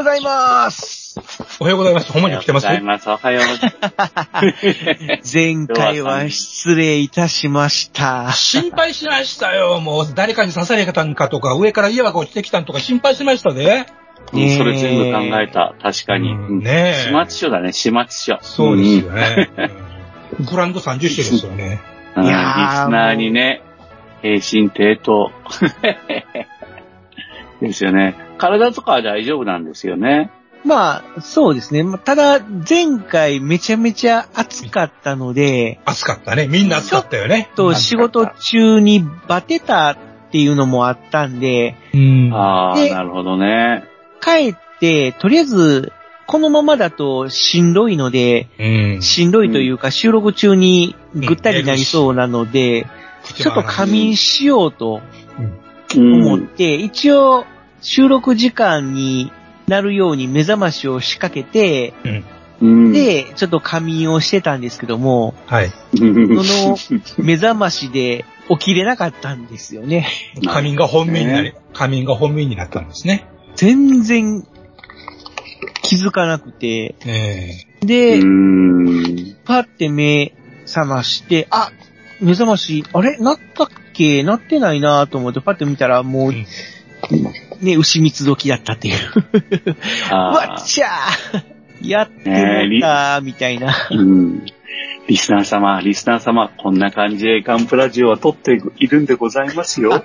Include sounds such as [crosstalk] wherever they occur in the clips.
ございます。おはようございますほんまに来てますおはようございます。おはようございます。[laughs] 前回は失礼いたしました。心配しましたよ。もう誰かに刺されたんかとか、上から家が落ちてきたんとか心配しましたね。うんそれ全部考えた。確かに。うんうんねえ始末書だね、始末書。そうですよね。うん [laughs] ブランド30種ですよね。うん。いリスナーにね、平身低頭。[laughs] ですよね。体とかは大丈夫なんですよね。まあ、そうですね。まあただ、前回めちゃめちゃ暑かったので、暑かったね。みんな暑かったよね。と仕事中にバテたっていうのもあったんで、うん。ああ、でなるほどね。帰って、とりあえず、このままだとしんどいので、うん。しんどいというか収録中にぐったりなりそうなので、ちょっと仮眠しようとうん。思って、一応収録時間になるように目覚ましを仕掛けて、うん、で、ちょっと仮眠をしてたんですけども、はい。その目覚ましで起きれなかったんですよね。[laughs] 仮眠が本命になり、仮眠が本命になったんですね。全然気づかなくて、えで、うん。パって目覚まして、あ目覚まし、あれ？なったっけなってないなと思ってパッて見たらもう、うんね、牛蜜時だったっていう。[laughs] わあっちゃーやってもったみたいな。ーうん。リスナー様、リスナー様、こんな感じでガンプラジオは撮っているんでございますよ。[laughs]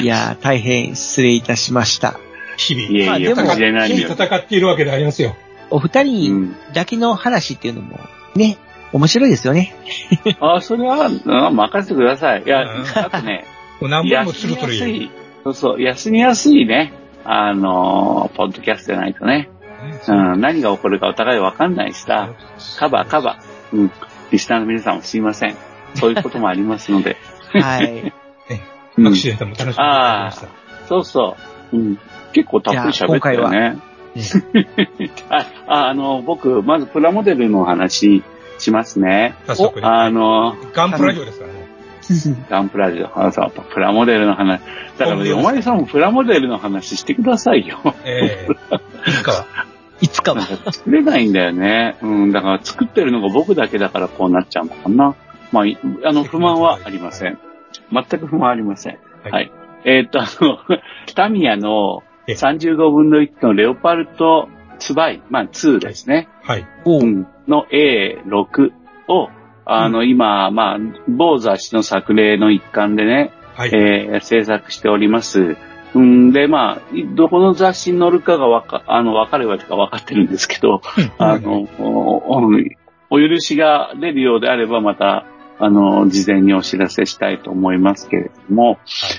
いやー、大変失礼いたしました。日々。いえいえ、まあでもかもしれないよ。日々戦っているわけでありますよ。お二う人ん、だけの話っていうのも、ね、面白いですよね。あ [laughs] あ、それは、うん任せてください。いや、うん。あとね、[laughs] 何本もつ休みるとい、そうそう、休みやすいね、あのー、ポッドキャストじゃないとね、うん、何が起こるかお互いわかんないしさ、カバーカバー、うん、リスナーの皆さんもすいません。そういうこともありますので、[laughs] はい。うん。アクシデントも楽しみにしてました。そうそう、うん、結構たっぷり喋ったよね。あ、ああの、僕、まずプラモデルの話しますね。早速ね。あの、ガンプラジオですからね。ガンプラジオ、あそうプラモデルの話。だからね、お前さんもプラモデルの話してくださいよ。ええいつかは。いつかは。[laughs] 作れないんだよね。うん、だから作ってるのが僕だけだからこうなっちゃうのかな。まあ、いあの、[laughs] 不満はありません。全く不満ありません。はいはい。えーっと、あの、[laughs] タミヤのえ35分の1のレオパルトツバイ、まあ2ですね。はい。うんの A6 を、あの、今、まあ、某雑誌の作例の一環でね、はい。えー制作しております。うんで、まあ、どこの雑誌に載るかがわか、あの、わかるわけか分かってるんですけど、あの、お許しが出るようであれば、また、あの、事前にお知らせしたいと思いますけれども、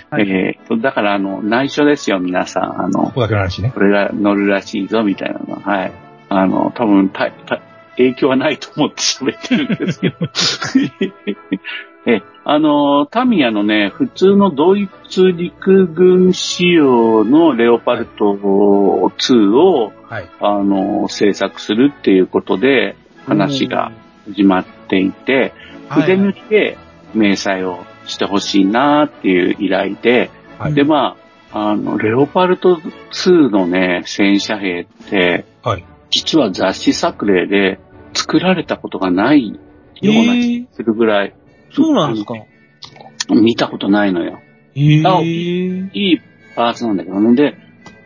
はいえーと、だから、あの、内緒ですよ、皆さん。あの。これが載るらしいぞ、みたいなのは、はい。あの、多分、た、た、影響はないと思って喋ってるんですけど。え、あの、タミヤのね、普通のドイツ陸軍仕様のレオパルト2を、はい。あの、制作するっていうことで話が始まっていて、はい筆抜きで明細をしてほしいなっていう依頼で、はい。で、まあ、あの、レオパルト2のね、戦車兵って、はい。実は雑誌作例で作られたことがないような気がするぐらい、そうなんですか見たことないのよ。え。いいパーツなんだけどね。で、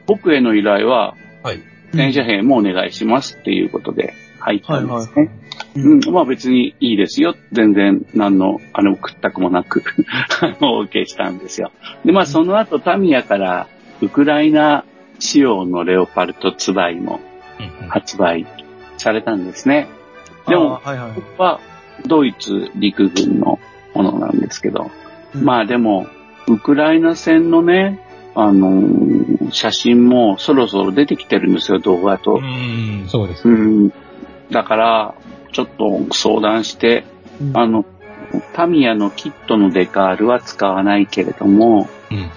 僕への依頼は、はい。戦車兵もお願いしますっていうことで入ったんですね。はいうん、まあ別にいいですよ。全然何の、あの、屈託もなく、[laughs] あの、お受けしたんですよ。で、まあその後タミヤからウクライナ仕様のレオパルトツバイも発売されたんですね。でも、はいはい。僕はドイツ陸軍のものなんですけど、うんまあでも、ウクライナ戦のね、あのー写真もそろそろ出てきてるんですよ、動画と。うん、そうですう。ん。だから、ちょっと相談して、うんあの、タミヤのキットのデカールは使わないけれども、うん、うん。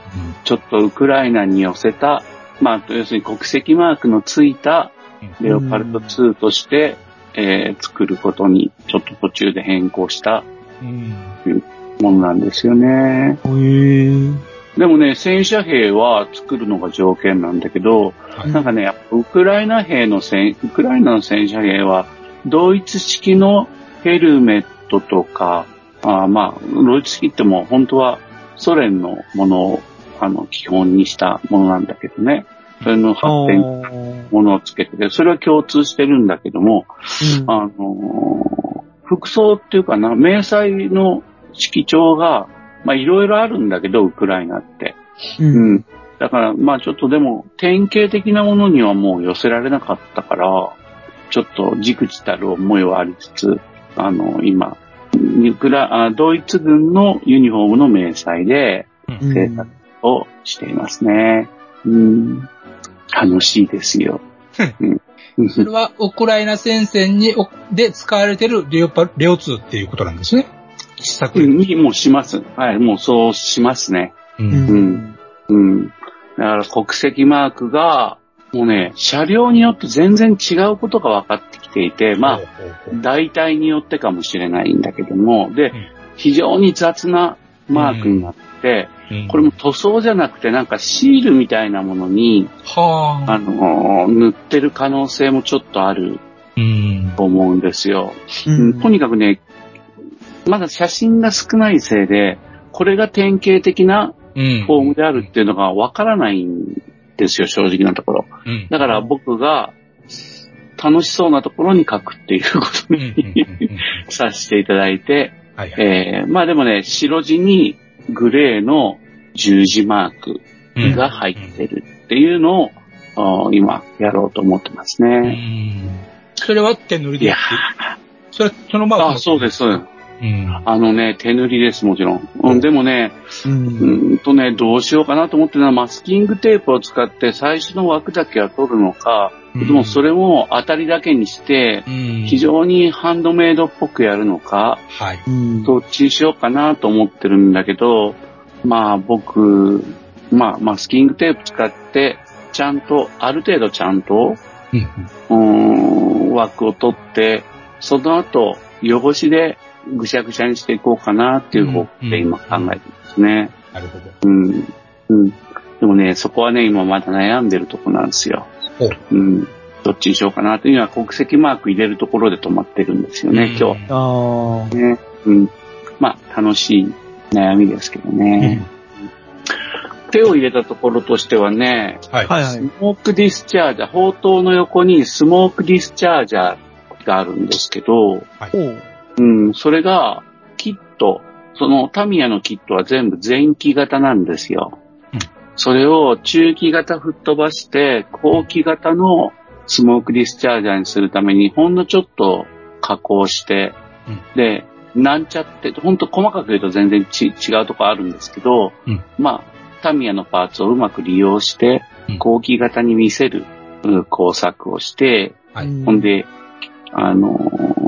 ちょっとウクライナに寄せた、まあ、要するに国籍マークのついたレオパルト2として、えー作ることにちょっと途中で変更したうん。ものなんですよね。へーでもね、戦車兵は作るのが条件なんだけど、はいなんかね、やっぱウクライナ兵の戦、ウクライナの戦車兵は、ドイツ式のヘルメットとか、あーまあ、ドイツ式っても本当はソ連のものを、あの、基本にしたものなんだけどね。それの発展ものをつけてて、それは共通してるんだけども、うんあのー服装っていうかな、迷彩の色調が、まあいろいろあるんだけど、ウクライナって。ううんん。だから、まあちょっとでも、典型的なものにはもう寄せられなかったから、ちょっとじくじたる思いはありつつ、あの、今、ウクラあドイツ軍のユニフォームの迷彩でうん制作をしていますね。うん。楽しいですよ。うんそれは、ウクライナ戦線にお、で使われてるレオパ、レオ2っていうことなんですね。試作で。にもします。はい、もうそうしますね。う。うんんうん。だから国籍マークが、もうね、車両によって全然違うことが分かってきていて、まあ、大体によってかもしれないんだけども、でん、非常に雑なマークになって、うんこれも塗装じゃなくてなんかシールみたいなものに、はあ。あの、塗ってる可能性もちょっとあるうん。と思うんですよ。ううんんとにかくね、まだ写真が少ないせいで、これが典型的なうん。フォームであるっていうのがわからないんですよ、正直なところ。うん。だから僕が楽しそうなところに書くっていうことにうんさせていただいて、はいはい。えー、まあでもね、白地にグレーの十字マークうんが入ってるっていうのを、あー今やろうと思ってますうね。ん。それは手塗りでいやそれ、そのまま？あ、そうです。うん。あのね、手塗りです、もちろん。うん、でもね、ううんーんとね、どうしようかなと思ってるのは、マスキングテープを使って最初の枠だけは取るのか、うんでもそれを当たりだけにして、うん。非常にハンドメイドっぽくやるのか、はい。うんどっちにしようかなと思ってるんだけど、まあ僕、まあマスキングテープ使って、ちゃんと、ある程度ちゃんと、うん。うーん、枠を取って、その後、汚しでぐしゃぐしゃにしていこうかなっていう方向で今考えてますね。なるほど。うん。うん。でもね、そこはね、今まだ悩んでるとこなんですよ。ほう。うん。どっちにしようかなというのは国籍マーク入れるところで止まってるんですよね、今日。ああ。ね。うん。まあ、楽しい悩みですけどね。手を入れたところとしてはね、はい。スはいはい。モークディスチャージャー、砲塔の横にスモークディスチャージャーがあるんですけど、おう。うん、それが、キット、そのタミヤのキットは全部前期型なんですよ。うんそれを中期型吹っ飛ばして、後期型のスモークディスチャージャーにするために、ほんのちょっと加工して、うん。で、なんちゃって、ほんと細かく言うと全然ち違うとこあるんですけど、うん。まあ、タミヤのパーツをうまく利用してうん、後期型に見せるうん工作をして、はい。うんほんで、あのー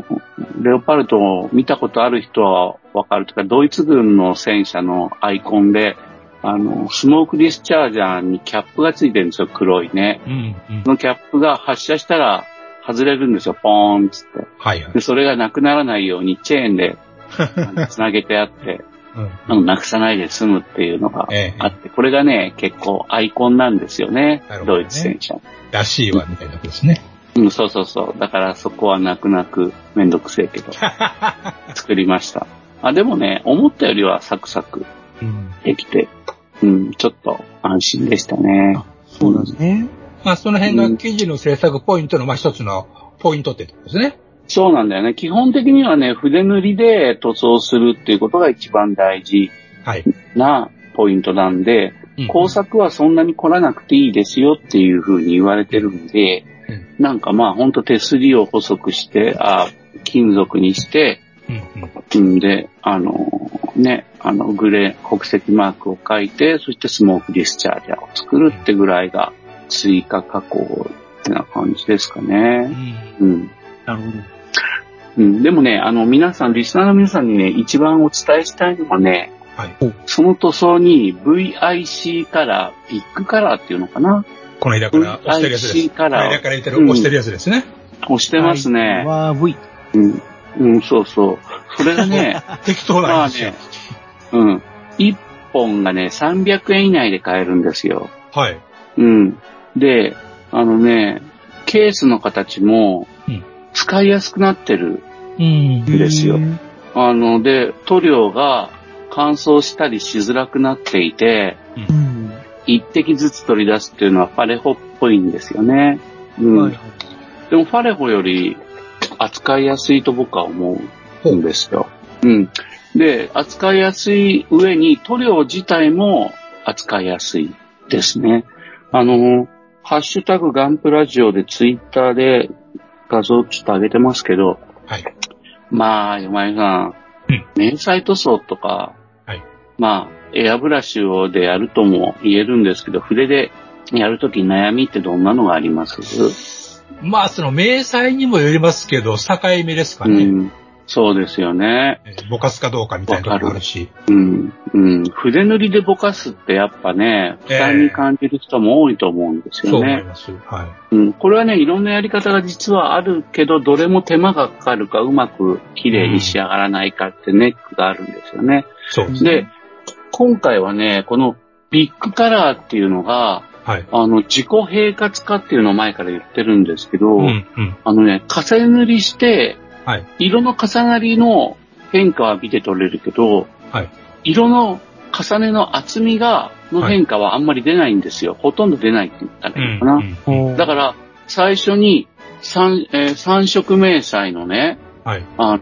レオパルトを見たことある人はわかるというか、ドイツ軍の戦車のアイコンで、あの、スモークディスチャージャーにキャップがついてるんですよ、黒いね。うん。うんそ。のキャップが発射したら外れるんですよ、ポーンっつって。はいはいで、。それがなくならないようにチェーンでつ [laughs] なげてあって、うん。あのなくさないで済むっていうのがええあって、これがね、結構アイコンなんですよねねドイツ戦車。らしいわ、みたいなことですね。うん、そうそうそう。だからそこは泣く泣くめんどくせえけど、[laughs] 作りました。あ、でもね、思ったよりはサクサクうん。できて、うん、ちょっと安心でしたね。そうなんですね。まあ、その辺が記事の制作ポイントの、まあ、一つのポイントってことですね。そうなんだよね。基本的にはね、筆塗りで塗装するっていうことが一番大事はい。なポイントなんで、うん工作はそんなに凝らなくていいですよっていうふうに言われてるんで、なんかまあほんと手すりを細くして、あ金属にして、うんうんんで、あの、ね、あの、グレー、国籍マークを書いて、そしてスモークディスチャージャーを作るってぐらいが追加加工ってな感じですかうね。んうん。なるほど。うん、でもね、あの、皆さん、リスナーの皆さんにね、一番お伝えしたいのはね、はい。その塗装に VIC カラー、ビッグカラーっていうのかなこの間から押してるやつです。VIC カラーこの間から言ってる押してるやつですね。押してますね。は V。うん、うん、そうそう。それがね、[laughs] 適当まあなんですよね。、うん。1本がね、300円以内で買えるんですよ。はい。うん。で、あのね、ケースの形もうん、使いやすくなってるうん。ですようんあの、で、塗料が乾燥したりしづらくなっていて、うん。一滴ずつ取り出すっていうのはファレホっぽいんですよね。うん。はい。でもファレホより扱いやすいと僕は思うんですよ。うん。で、扱いやすい上に塗料自体も扱いやすいですね。あの、ハッシュタグガンプラジオでツイッターで画像ちょっと上げてますけど、はい。まあ、山井さん、うん迷彩塗装とか、はいまあ、エアブラシをでやるとも言えるんですけど、筆でやるとき悩みってどんなのがあります？まあ、その、明細にもよりますけど、境目ですかね。うん。そうですよね。えーぼかすかどうかみたいなところもあるし。うん。うん。筆塗りでぼかすってやっぱね、負担に感じる人も多いと思うんですそうよね。思います。はうん。これはね、いろんなやり方が実はあるけど、どれも手間がかかるか、うまく綺麗に仕上がらないかってネックがあるんですよね。い。そうですね。で、今回はね、このビッグカラーっていうのが、はい。あの、自己平滑化っていうのを前から言ってるんですけど、うん、うん。あのね、重ね塗りして、はい。色の重なりの変化は見て取れるけど、はい。色の重ねの厚みが、の変化はあんまり出ないんですよ。ほとんど出ないって言ったらいいのかな。うん。だから、最初に三、えー三色明細のね、はい。あの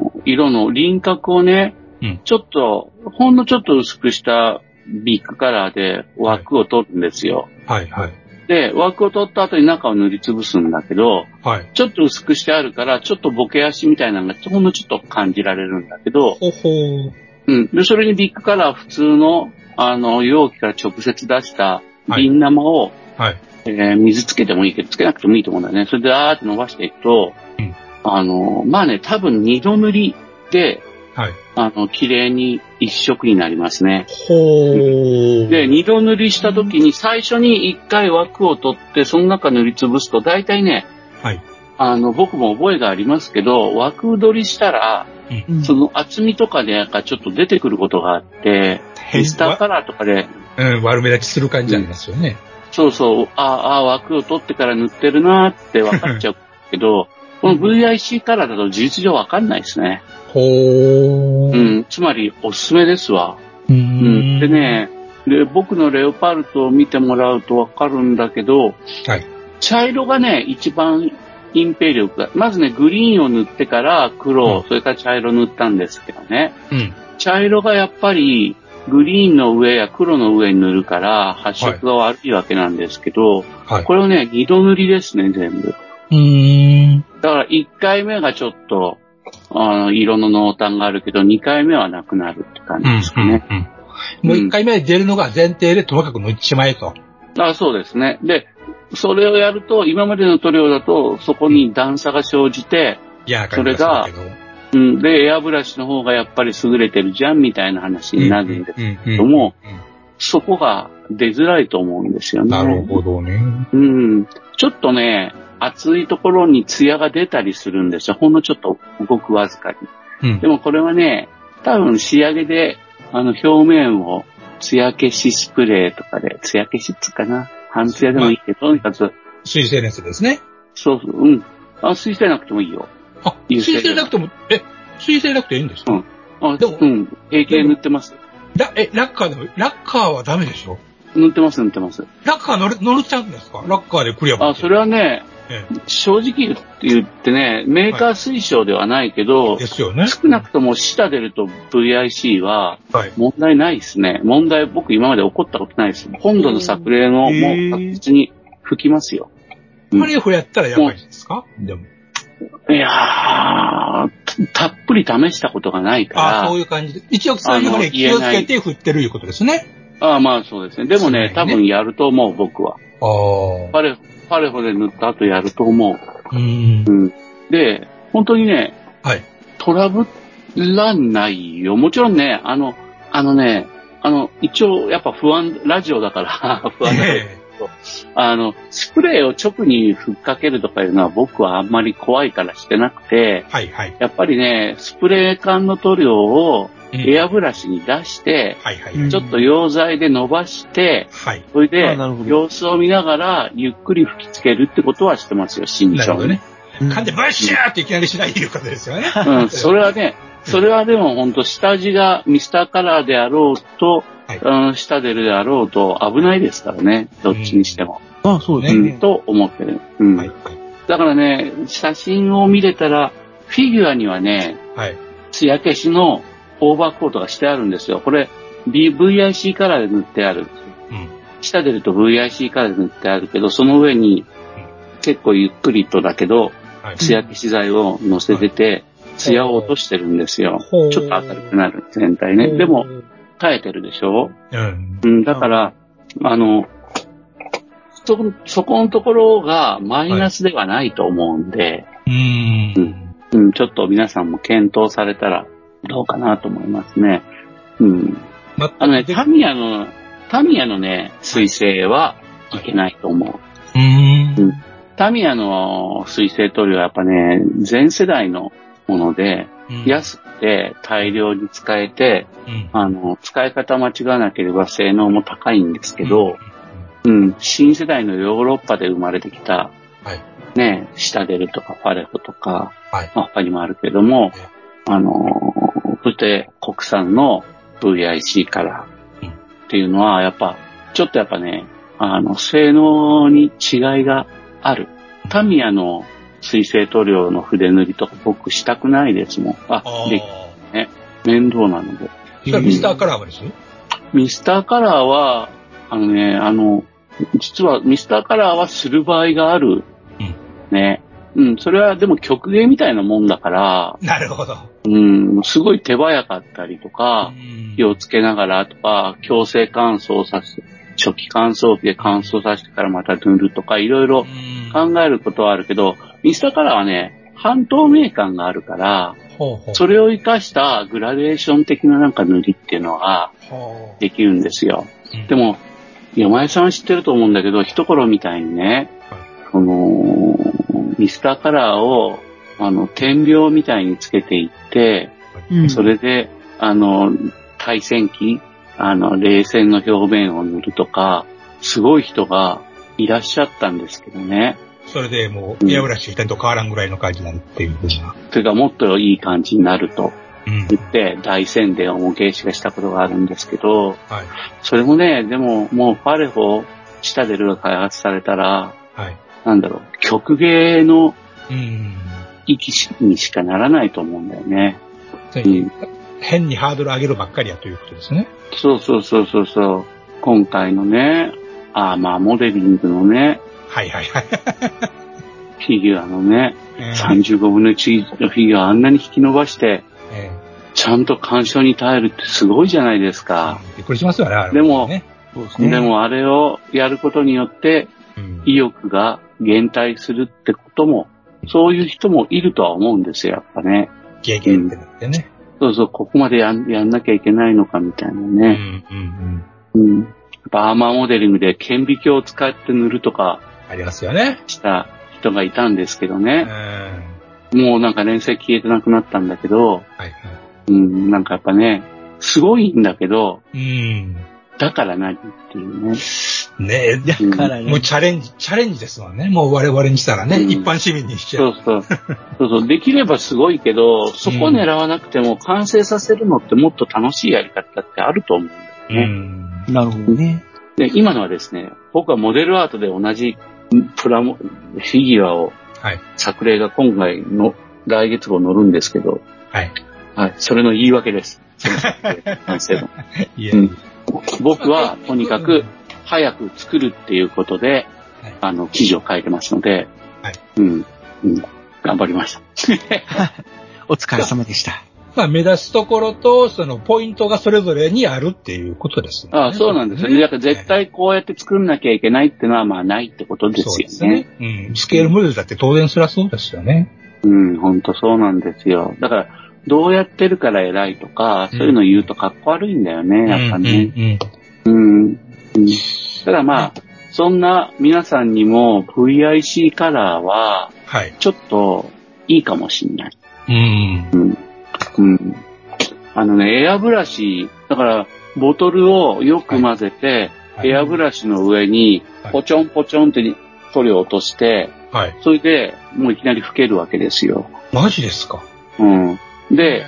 ー色の輪郭をね、うんちょっと、ほんのちょっと薄くしたビッグカラーで枠を取るんですよ。はい。はい。で、枠を取った後に中を塗りつぶすんだけど、はい。ちょっと薄くしてあるから、ちょっとボケ足みたいなのがほんのちょっと感じられるんだけど、ほほー。うん。で、それにビッグカラー普通の、あの、容器から直接出した瓶生を、はい。えー水つけてもいいけど、つけなくてもいいと思うんだよね。それであーって伸ばしていくと、うんあの、まあね、多分二度塗りで、はい。あの、綺麗に一色になりますね。ほー。で、二度塗りした時に最初に一回枠を取って、その中塗りつぶすと、大体ね、はい。あの、僕も覚えがありますけど、枠取りしたら、うんその厚みとかでなんかちょっと出てくることがあって、ミスターカラーとかで、うん、悪目立ちする感じありますよね。そうそう、ああ、枠を取ってから塗ってるなーって分かっちゃうけど、[laughs] この VIC カラーだと事実上分かんないですね。ほー。う。ん、つまりおすすめですわ。ううん。で。ね、で、僕のレオパルトを見てもらうとわかるんだけど、はい。茶色がね、一番隠蔽力が、まずね、グリーンを塗ってから黒、うんそれから茶色塗ったんですけどね、うん。茶色がやっぱりグリーンの上や黒の上に塗るから発色が悪いわけなんですけど、はい。これをね、二度塗りですね、全部。うーん。だから一回目がちょっと、あの、色の濃淡があるけど、二回目はなくなるって感じうん。ですかね。うん。もう一回目出るのが前提でともかく塗っちまえと。あそうですね。で、それをやると、今までの塗料だと、そこに段差が生じて、いや、感じが。うん、で、エアブラシの方がやっぱり優れてるじゃん、みたいな話になるんですけけども、そこが出づらいと思うんですよね。なるほどね。うん。ちょっとね、厚いところにツヤが出たりするんですよ。ほんのちょっとごくわずかに。うんで。もこれはね、多分仕上げで、あの表面を艶消しスプレーとかで、艶消しっつうかな。半艶でもいいけど、とにかく、水性のやつですね。そうそう、うん。あ、水性なくてもいいよ。あ、水性なくても、え、水性なくていいんですか、うんあ、でもうん。平気で塗ってます。ラえ、ラッカーでも、ラッカーはダメでしょ？塗ってます、塗ってます。ラッカー乗る、乗るちゃうんですか？ラッカーでクリアあ、それはね、え正直言ってね、メーカー推奨ではないけどえ、ですよね。少なくとも下出ると VIC ははい。問題ないですね。問題、僕今まで起こったことないです。今度の作例のもへー確実に吹きますよ。パレフやったらやばいですか？でも。いやー、たっぷり試したことがないから。あそういう感じで。一応そういうふうに気をつけて振ってるいうことですね。ああ、まあそうですね。でもね、ね多分やると思う、僕は。ああ。パレ、パレホで塗った後やると思う。うんう。ん。で、本当にね、はい。トラブらないよ。もちろんね、あの、あのね、あの、一応やっぱ不安、ラジオだから [laughs] 不安だけどえあの、スプレーを直に吹っかけるとかいうのは僕はあんまり怖いからしてなくてえ、はいはい。やっぱりね、スプレー缶の塗料をうんエアブラシに出して、はいはい。うんちょっと溶剤で伸ばして、はい。それで様子を見ながらゆっくり吹きつけるってことはしてますよ、慎重に。なるほどね。うん噛んでブッシューっていきなりしないいうことですよね。うん、それはね、それはでも本当下地がミスターカラーであろうと、はいあの下出るであろうと危ないですからね、どっちにしても。あ、そうですね。うん、と思ってる。うん。はい。だからね、写真を見れたら、フィギュアにはね、はい。艶消しのオーバーコートがしてあるんですよ。これ、B- VIC カラーで塗ってある。うん。下出ると VIC カラーで塗ってあるけど、その上に結構ゆっくりとだけど、はい。艶消し剤を乗せてて、艶を落としてるんですよ。ちょっと明るくなる、全体ね。でも、、耐えてるでしょ？うん。うん、だから、あの、そ、そこのところがマイナスではないと思うんで、うん。うん、ちょっと皆さんも検討されたらどうかなと思いますね。うん。まあのね、でタミヤの、タミヤのね、水性はいけないと思う。うん。タミヤの水性塗料はやっぱね、全世代のもので、うん安くて大量に使えて、うん。あの、使い方間違わなければ性能も高いんですけど、うん、新世代のヨーロッパで生まれてきた、はい。ね、シタデルとかファレホとか、はい。まあ、他にもあるけれどもええ、あのー、そして国産の VIC カラうんーっていうのは、やっぱ、ちょっとやっぱね、あの、性能に違いがある。タミヤの水性塗料の筆塗りとか僕したくないですもん。ああ、で、あ。面倒なので。それはミスターカラーはですミスターカラーは、あのね、あの、実はミスターカラーはする場合がある。うんね。うん、それはでも曲芸みたいなもんだから、なるほど。うん、すごい手早かったりとか、うん気をつけながらとか、強制乾燥させ、初期乾燥機で乾燥させてからまた塗るとか、いろいろうん考えることはあるけど、ミスターカラーはね、半透明感があるから、ほうほう。それを活かしたグラデーション的ななんか塗りっていうのがほできるんですよ。うで、も、山井さんは知ってると思うんだけど、一頃みたいにね、はいその、ミスターカラーを、あの、点描みたいにつけていって、うんそれで、あの、対戦機、あの、冷戦の表面を塗るとか、すごい人がいらっしゃったんですけどね。それでもう、エアブラシ板と変わらんぐらいの感じになるっていうふうな。それがもっといい感じになるとうん。言って、大宣伝を模型師がしたことがあるんですけど、はい。それもね、でももうファレホ、シタデルが開発されたら、はい。なんだろう、曲芸のうん。域にしかならないと思うんだよね。そういう変にハードル上げるばっかりやということですね。そうそうそうそうそう。今回のね、あーまあモデリングのね、はいはいはい。フィギュアのね、えー35分の1のフィギュアあんなに引き伸ばして、えちゃんと干渉に耐えるってすごいじゃないですか。ーびっくりしますよね、あれでもね。ですね。でもあれをやることによってうん意欲が減退するってことも、そういう人もいるとは思うんですよ、やっぱね。経験ってなってね。そうそう、ここまでやんやんなきゃいけないのかみたいなうんね。うんうん。うん。やっぱアーマーモデリングで顕微鏡を使って塗るとかありますよね。した人がいたんですけどうん。ね。はいもうなんか連載消えてなくなったんだけど、はい。うん、なんかやっぱね、すごいんだけど、うん。だから何っていうね。ねえ、うんだからねもう。チャレンジ、チャレンジですもんね。もう我々にしたらね、うん一般市民にしちゃ。そううそう。そうそう。できればすごいけど、そこを狙わなくても完成させるのってもっと楽しいやり方ってあると思うんだうよね。ん。なるほどね。で、今のはですね、僕はモデルアートで同じプラモ、フィギュアをはい。作例が今回の来月号載るんですけど、はい。はい、それの言い訳です。[laughs] その作例完成の。[laughs] いえ。うん僕はとにかく早く作るっていうことで、あの、記事を書いてますので、はいうん、うん、頑張りました。[laughs] お疲れ様でした。まあ、目指すところと、その、ポイントがそれぞれにあるっていうことですね。あそうなんですよね。だから絶対こうやって作んなきゃいけないってのは、まあ、ないってことでそうですすよね。ね。うん。スケールモデルだって当然そりゃそうですよね。うん、ほんとそうなんですよ。だから、どうやってるから偉いとか、そういうの言うとかっこ悪いんだよね、やっぱね。うんただまあ、そんな皆さんにも VIC カラーは、はい。ちょっといいかもしんない。うん。うん。うん。あのね、エアブラシ、だから、ボトルをよく混ぜて、はいエアブラシの上にはい、ポチョンポチョンって塗料を落として、はい。それでもういきなり拭けるわけですよ。マジですかうん。で、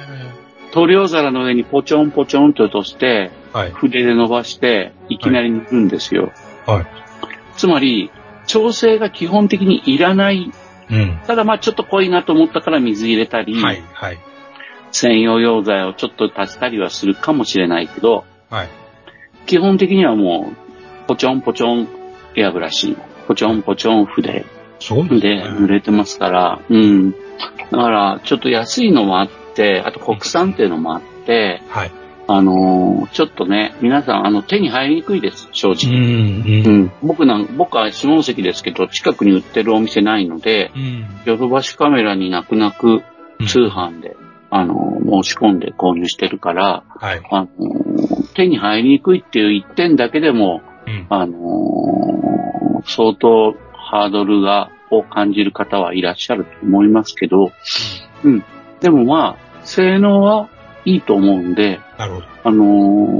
塗料皿の上にポチョンポチョンと落として、はい。筆で伸ばして、いきなり塗るんですよ。はい。つまり、調整が基本的にいらない。うん。ただまあちょっと濃いなと思ったから水入れたり、はい。はい。専用溶剤をちょっと足したりはするかもしれないけど、はい。基本的にはもう、ポチョンポチョンエアブラシ、ポチョンポチョン筆ですで塗れてますから、うん。だから、ちょっと安いのもあって、あと国産っていうのもあって、はい。あのーちょっとね、皆さん、あの、手に入りにくいです、正う直。ん。う。うんん。僕なん、僕は下関ですけど、近くに売ってるお店ないので、うん。ヨドバシカメラに泣く泣く通販で、あのー申し込んで購入してるから、はい。あのー手に入りにくいっていう一点だけでも、うん。あのー相当ハードルが、を感じる方はいらっしゃると思いますけど、うん。でもまあ、性能はいいと思うんで、なるほど。あの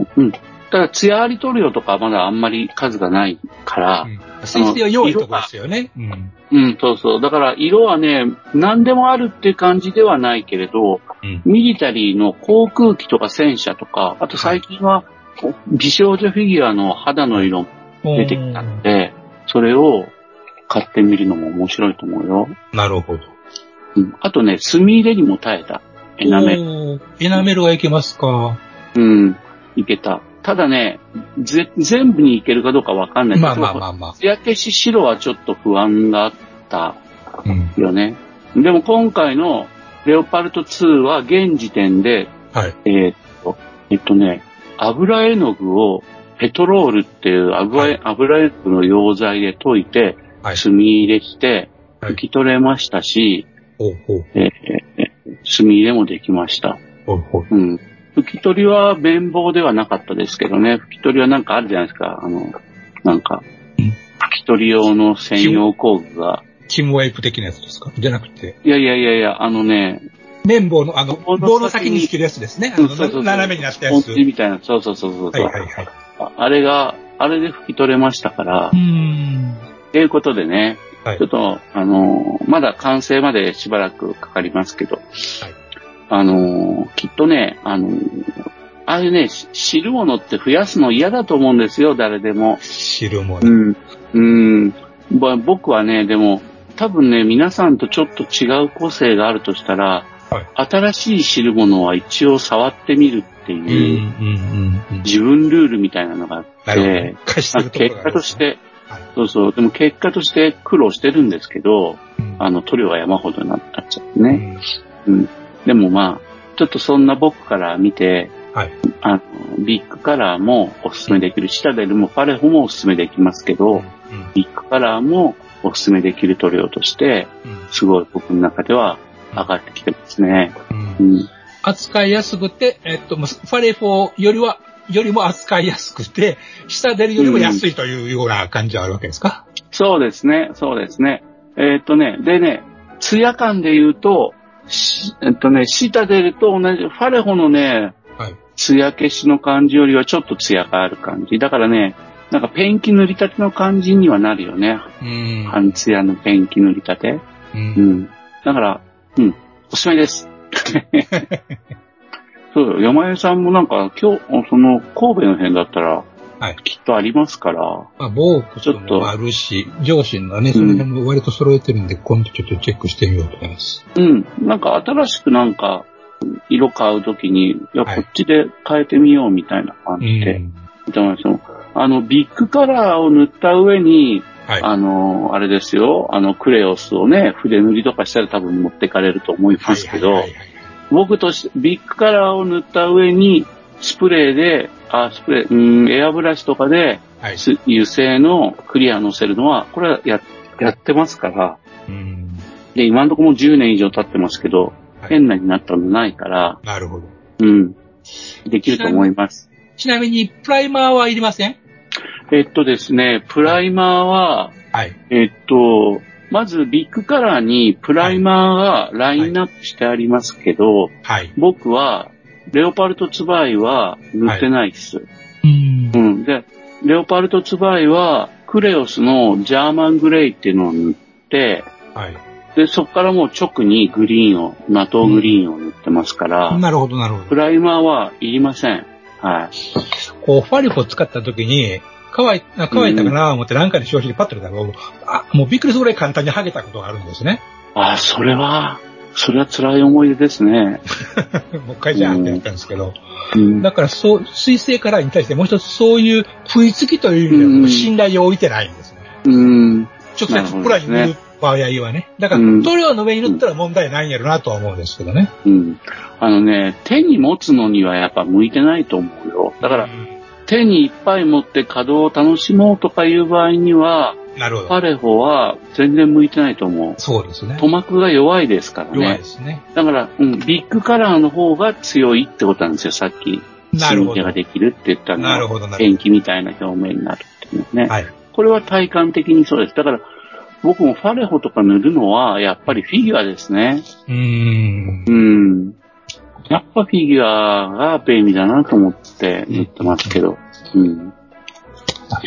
ーうん。ただ、艶あり塗料とかはまだあんまり数がないから、先生は良いとこですよね。うん。うん、そうそう。だから、色はね、何でもあるっていう感じではないけれど、うん。ミリタリーの航空機とか戦車とか、あと最近は、美少女フィギュアの肌の色も出てきたので、それを買ってみるのも面白いと思うよ。なるほど。うん、あとね、墨入れにも耐えた。エナメル。エナメルはいけますか。うん、いけた。ただね、ぜ全部にいけるかどうかわかんないけど、まあまあまあまあ。艶消し白はちょっと不安があったうん。よね。でも今回のレオパルト2は現時点で、はい。えーっと、えっとね、油絵の具をペトロールっていう油絵,、油絵の具の溶剤で溶いて、はい。墨入れして、はい拭き取れましたし、墨入れもできました。ほうほう。うん。拭き取りは綿棒ではなかったですけどね、拭き取りはなんかあるじゃないですか、あの、なんか、うん拭き取り用の専用工具が。チムワイプ的なやつですか？じゃなくて。いやいやいやいや、あのね、綿棒の、あの、棒の先に棒の先につけるやつですね。そうそうそう斜めになったやスつ。ポンジみたいな、そうそうそうそう。はいはいはい。ああれが、あれで拭き取れましたから、うーん。っていうことでね、はいちょっと、あのーまだ完成までしばらくかかりますけど、あのーきっとね、あのーああいうね、し汁物って増やすの嫌だと思うんですよ、誰でも。汁もね。うん。うん。ぼ僕はね、でも、多分ね、皆さんとちょっと違う個性があるとしたら、はい新しい汁物は一応触ってみるっていう。自分ルールみたいなのがあって結果として、はいそうそう、でも結果として苦労してるんですけど、うんあの、塗料は山ほどになっちゃってうね。んうん。でもまあ、ちょっとそんな僕から見て、はい。あの、ビッグカラーもおすすめできる、シタデルもファレホもおすすめできますけど、ビッグカラーもおすすめできる塗料として、すごい僕の中では上がってきてますね。うんうん。扱いやすくて、えっと、ファレフォーよりは、よりも扱いやすくて、シタデルよりも安いというような感じはあるわけですか、そうですね、そうですね。えーっとね、でね、ツヤ感で言うと、しえっとね、シタデルと同じ、ファレホのね、はい。ツヤ消しの感じよりはちょっとツヤがある感じ。だからね、なんかペンキ塗りたての感じにはなるよね。うん。半ツヤのペンキ塗りたて。う。うんん。だから、うん、おすすめです。[laughs] そうよ、山根さんもなんか今日、その神戸の辺だったら、はい。きっとありますから、まあ、ボークスもあるし、上司のね、その辺も割と揃えてるんで、今度ちょっとチェックしてみようと思います。うん。なんか新しくなんか、色買うときに、いや、はい。こっちで変えてみようみたいな感うじで、ん。見てましたよあの、ビッグカラーを塗った上に、はい。あの、あれですよ、あの、クレオスをね、筆塗りとかしたら多分持ってかれると思いますけど、はいはいはいはい僕としビッグカラーを塗った上に、スプレーで、あ、スプレー、うん、エアブラシとかで、はい。す油性のクリア乗せるのは、これはや、やってますから、うん。で、今のところもう10年以上経ってますけど、はい変なになったのないから、なるほど。うん、できると思います。ちなみに、プライマーはいりません？えっとですね、プライマーは、はい。えっと、まずビッグカラーにプライマーがラインナップしてありますけど、はい。僕は、レオパルトツバイは塗ってないです。うんう。ん。で、レオパルトツバイは、クレオスのジャーマングレイっていうのを塗って、はい。で、そこからもう直にグリーンを、ナトーグリーンを塗ってますから、なるほど、なるほど。プライマーはいりません。はい。こう、ファリコ使った時に、乾い、あ乾いたかなと思って何回で正直パッと見たら、もうあ、もうびっくりするぐらい簡単に剥げたことがあるんですね。ああ、それは、それは辛い思い出ですね。[laughs] もう一回じゃあってやったんですけど。うん。だから、そう、水性カラーに対してもう一つそういう食いつきという意味ではうん信信頼を置いてないんですね。うん。直接プラに塗る場合はね。だから、うん塗料の上に塗ったら問題ないんやろなとは思うんですけどね。うん。あのね、手に持つのにはやっぱ向いてないと思うよ。だから、うん手にいっぱい持って稼働を楽しもうとかいう場合には、なるほど。パレホは全然向いてないと思う。そうですね。塗膜が弱いですからね弱いで。すね。だから、うん、ビッグカラーの方が強いってことなんですよ、さっき。なるほどが。できるって言ったのは、なるほど、なるペンキみたいな表面になるっていうのね。ほど。はい。これは体感的にそうです。だから、僕もファレホとか塗るのは、やっぱりフィギュアですね。うーんう。ん。やっぱフィギュアが便利だなと思って塗ってますけど。うん。フ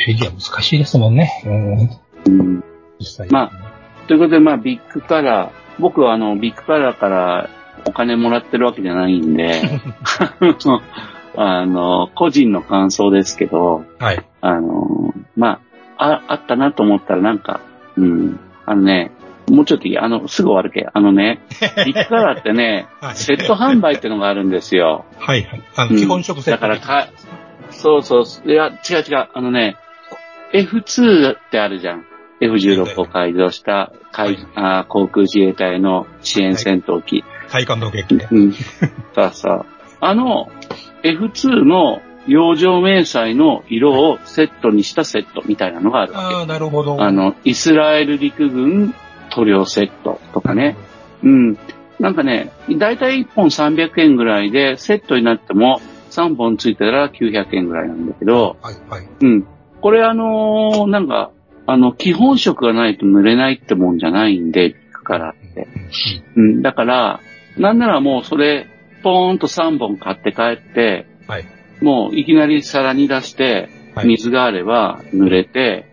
ィギュア難しいですもんね。うん。うん。実際。まということで、まあ、ビッグカラー、僕はあの、ビッグカラーからお金もらってるわけじゃないんで、[laughs] あの、個人の感想ですけど、はい。あの、まあ、あ、あったなと思ったらなんか、うん、あのね、もうちょっといい、あの、すぐ終わるけ？あのね、ビッグカラーってねは、いセット販売ってのがあるんですよ。はいはい。あの、うん基本色セット。だからか、そうそう、いや、違う違う、あのね、F2 ってあるじゃん。F16 を改造した海、あー航空自衛隊の支援戦闘機。体感度劇で。うん。さあさあ、あの、F2 の洋上迷彩の色をセットにしたセットみたいなのがあるわけ。ああ、なるほど。あの、イスラエル陸軍塗料セットとかね。うん。なんかね、だいたい1本300円ぐらいで、セットになっても3本ついたら900円ぐらいなんだけど、はいはい。うん。これあのーなんか、あの、基本色がないと塗れないってもんじゃないんで、ビッグカラーって。うん。だから、なんならもうそれ、ポーンと3本買って帰って、はい。もういきなり皿に出して、はい。水があれば濡れて、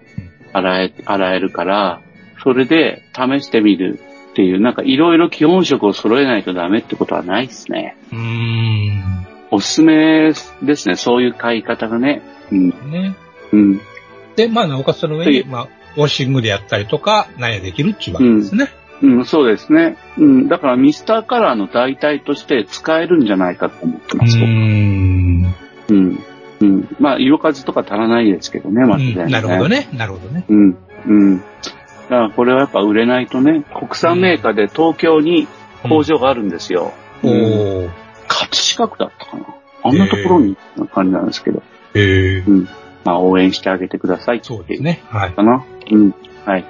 洗え、洗えるから、それで試してみるっていう、なんかいろいろ基本色を揃えないとダメってことはないですね。うーん。おすすめですね、そういう買い方がね。うん。ね。うん。で、まあ、なおかつその上に、はいまあ、ウォッシングでやったりとか、なんやできるっていうわけですね。うん、そうですね。うん。だからミスターカラーの代替として使えるんじゃないかと思ってうます。僕ーん。うん。うん。まあ、色数とか足らないですけどね、まずね、うんなるほど。ね。なるほどね。うん。うん。だからこれはやっぱ売れないとね、国産メーカーで東京に工場があるんですよ。おうんー。葛飾区だったかな。あんなところにな感じなんですけど。へえ。まあ、応援してあげてくださいってそうですね。はい。かな。うん。はい。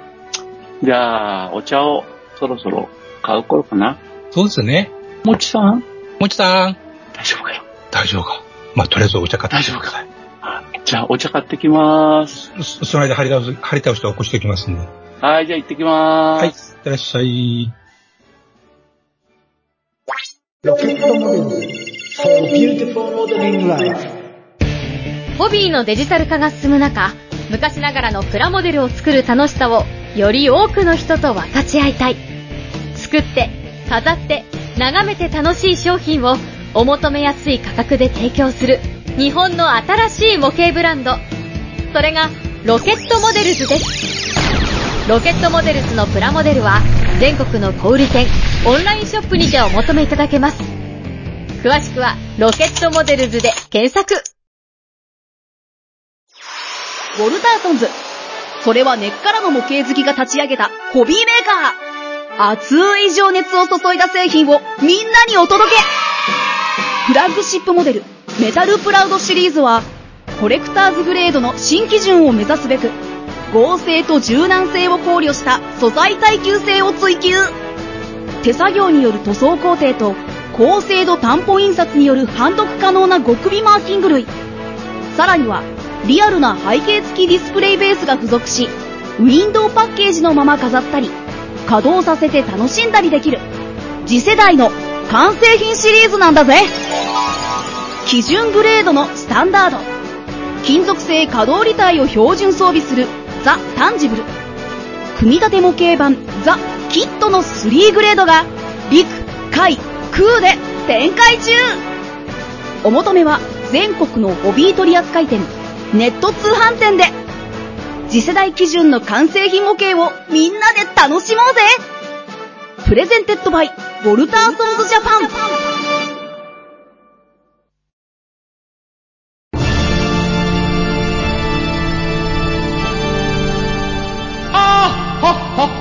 じゃあ、お茶をそろそろ買う頃かな。そうですね。もちさん？もちさん。大丈夫かよ。大丈夫か。まあ、とりあえずお茶買って大丈夫かじゃあ、お茶買ってきます。そその間、張り倒す、張り倒して起こしておきますんで。はい、じゃあ行ってきまはい。いっーす。てらっしゃい。ホビーのデジタル化が進む中、昔ながらのプラモデルを作る楽しさをより多くの人と分かち合いたい。作って、飾って、眺めて楽しい商品をお求めやすい価格で提供する日本の新しい模型ブランド。それがロケットモデルズです。ロケットモデルズのプラモデルは全国の小売店、オンラインショップにてお求めいただけます。詳しくはロケットモデルズで検索。ウォルターソンズそれは根っからの模型好きが立ち上げたホビーメーカー。熱い情熱を注いだ製品をみんなにお届けフラッグシップモデル、メタルプラウドシリーズは、コレクターズグレードの新基準を目指すべく、合成と柔軟性を考慮した素材耐久性を追求。手作業による塗装工程と、高精度担保印刷による判読可能な極微マーキング類。さらには、リアルな背景付きディスプレイベースが付属し、ウィンドウパッケージのまま飾ったり、稼働させて楽しんだりできる、次世代の完成品シリーズなんだぜ基準グレードのスタンダード。金属製可動履帯を標準装備するザ・タンジブル。組み立て模型版ザ・キットの3グレードが陸、海、空で展開中。お求めは全国のホビー取扱店、ネット通販店で。次世代基準の完成品模型をみんなで楽しもうぜ。 Presented by、ウォルターソンズジャパン。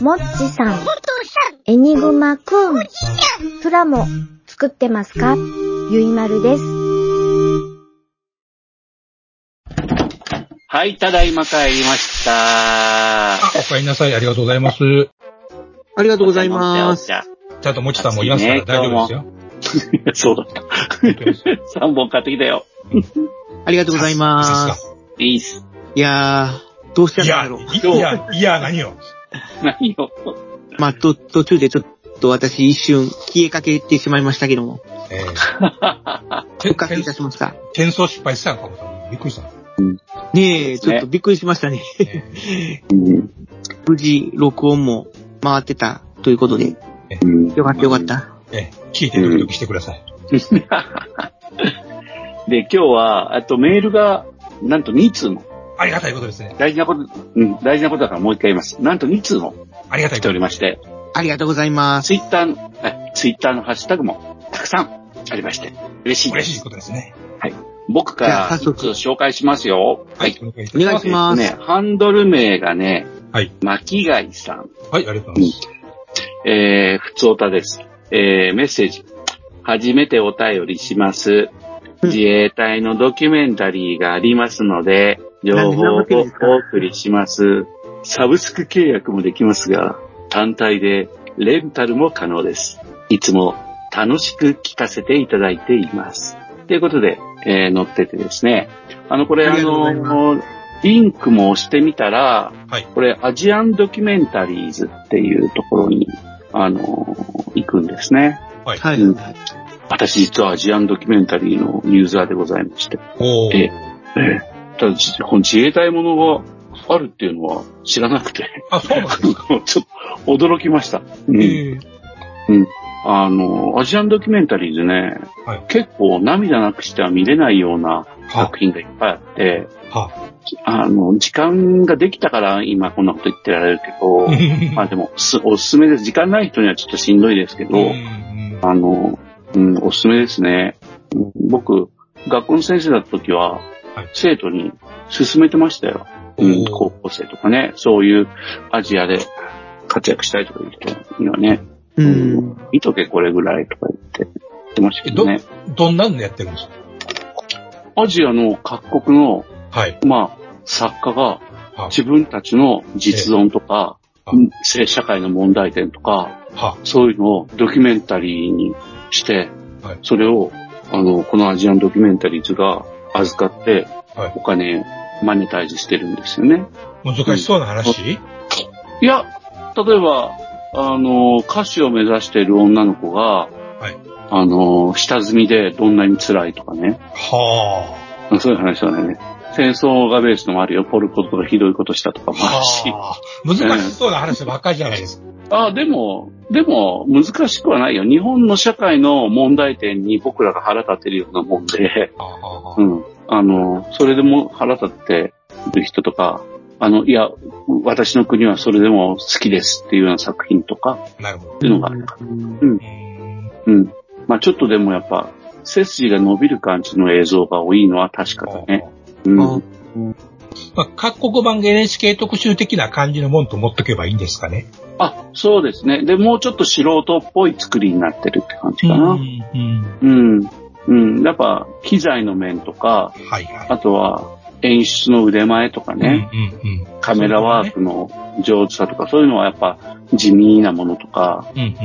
もっちさん、エニグマくん、プラモ作ってますか？ゆいまるです。はい、ただいま帰りました。あ、お帰りなさい。ありがとうございます。ありがとうございます。じゃちゃんともちさんもいますからね大丈夫ですよ。あ [laughs] そうだった。[laughs] 3本買ってきたよ。[laughs] ありがとうございます。いいっす。いやー、どうしちゃいや、ったんだろう。いや、いや、何よ。[laughs] 何を。まあ、と、途中でちょっと私一瞬消えかけてしまいましたけども、えー、[laughs] 復活いたしました。転送失敗したんかも。びっくりした。ねえ、ちょっとびっくりしましたね。えうん [laughs] 無事、録音も回ってたということで、うんよかったよかった。ーえー聞いてドキドキしてください。で、今日は、あとメールが、なんと2通も。ありがたいことですね。大事なこと、うん、大事なことだからもう一回言います。なんと2通もありがたい来ておりまして、ありがとうございます。ツイッターツイッターのハッシュタグもたくさんありまして、嬉しいす。です。嬉しいことですね。僕から1じゃあ早速つ紹介しますよ。はい。お願いします。ね、ハンドル名がね、はい。巻貝さん。はい、ありがとうございます。えー、ふつおたです。えー、メッセージ。初めてお便りします。うん自衛隊のドキュメンタリーがありますので、情報をお送りします。サブスク契約もできますが、単体でレンタルも可能です。いつも楽しく聞かせていただいています。ということで、えー載っててですね。あの、これあの、リンクも押してみたら、はい。これ、アジアンドキュメンタリーズっていうところに、あのー行くんですね。はい。はい。うん私実はアジアンドキュメンタリーのユーザーでございまして。おー。えええただ、じこの自衛隊ものがあるっていうのは知らなくて、あ、そうなんですか？[laughs] ちょっと驚きました。うん。えーあの、アジアンドキュメンタリーズね、はい。結構涙なくしては見れないようなは作品がいっぱいあって、はあ。の、時間ができたから今こんなこと言ってられるけど、まあでも、すおすすめです。時間ない人にはちょっとしんどいですけど、うんあの、うん、おすすめですね。うん僕、学校の先生だった時は、はい生徒に勧めてましたよ。うん。高校生とかね、そういうアジアで活躍したいとかいう人にはね、うん。見とけこれぐらいとか言って、言ってましたけどね。どんなんでやってるんですか？アジアの各国の、はい。まあ、作家がは自分たちの実存とか、性社会の問題点とか、はそういうのをドキュメンタリーにして、はい。それを、あの、このアジアンドキュメンタリーズが預かって、はいお金、マネタイズしてるんですよね。難しそうな話？いや、例えば、あの、歌手を目指している女の子が、はいあの、下積みでどんなに辛いとかね。はそういう話だね。あ。戦争がベースのもあるよ。ポルポトがひどいことしたとかもあるし。はあ難しそうな話ばっかりじゃないですか。あでも、でも、難しくはないよ。日本の社会の問題点に僕らが腹立てるようなもんで、うん。あの、それでも腹立ってる人とか、あの、いや、私の国はそれでも好きですっていうような作品とか、あなるほど。っていうのがあるかうんうんうん。まあちょっとでもやっぱ、背筋が伸びる感じの映像が多いのは確かだね。うん。あまあ、各国版 NHK 特集的な感じのもんと持っとけばいいんですかね。あ、そうですね。で、もうちょっと素人っぽい作りになってるって感じかな。うんうんうん。うん。やっぱ、機材の面とか、はいはい。あとは、演出の腕前とかね、うんうんうんカメラワークの上手さとか、そういうのはやっぱ地味なものとか、うん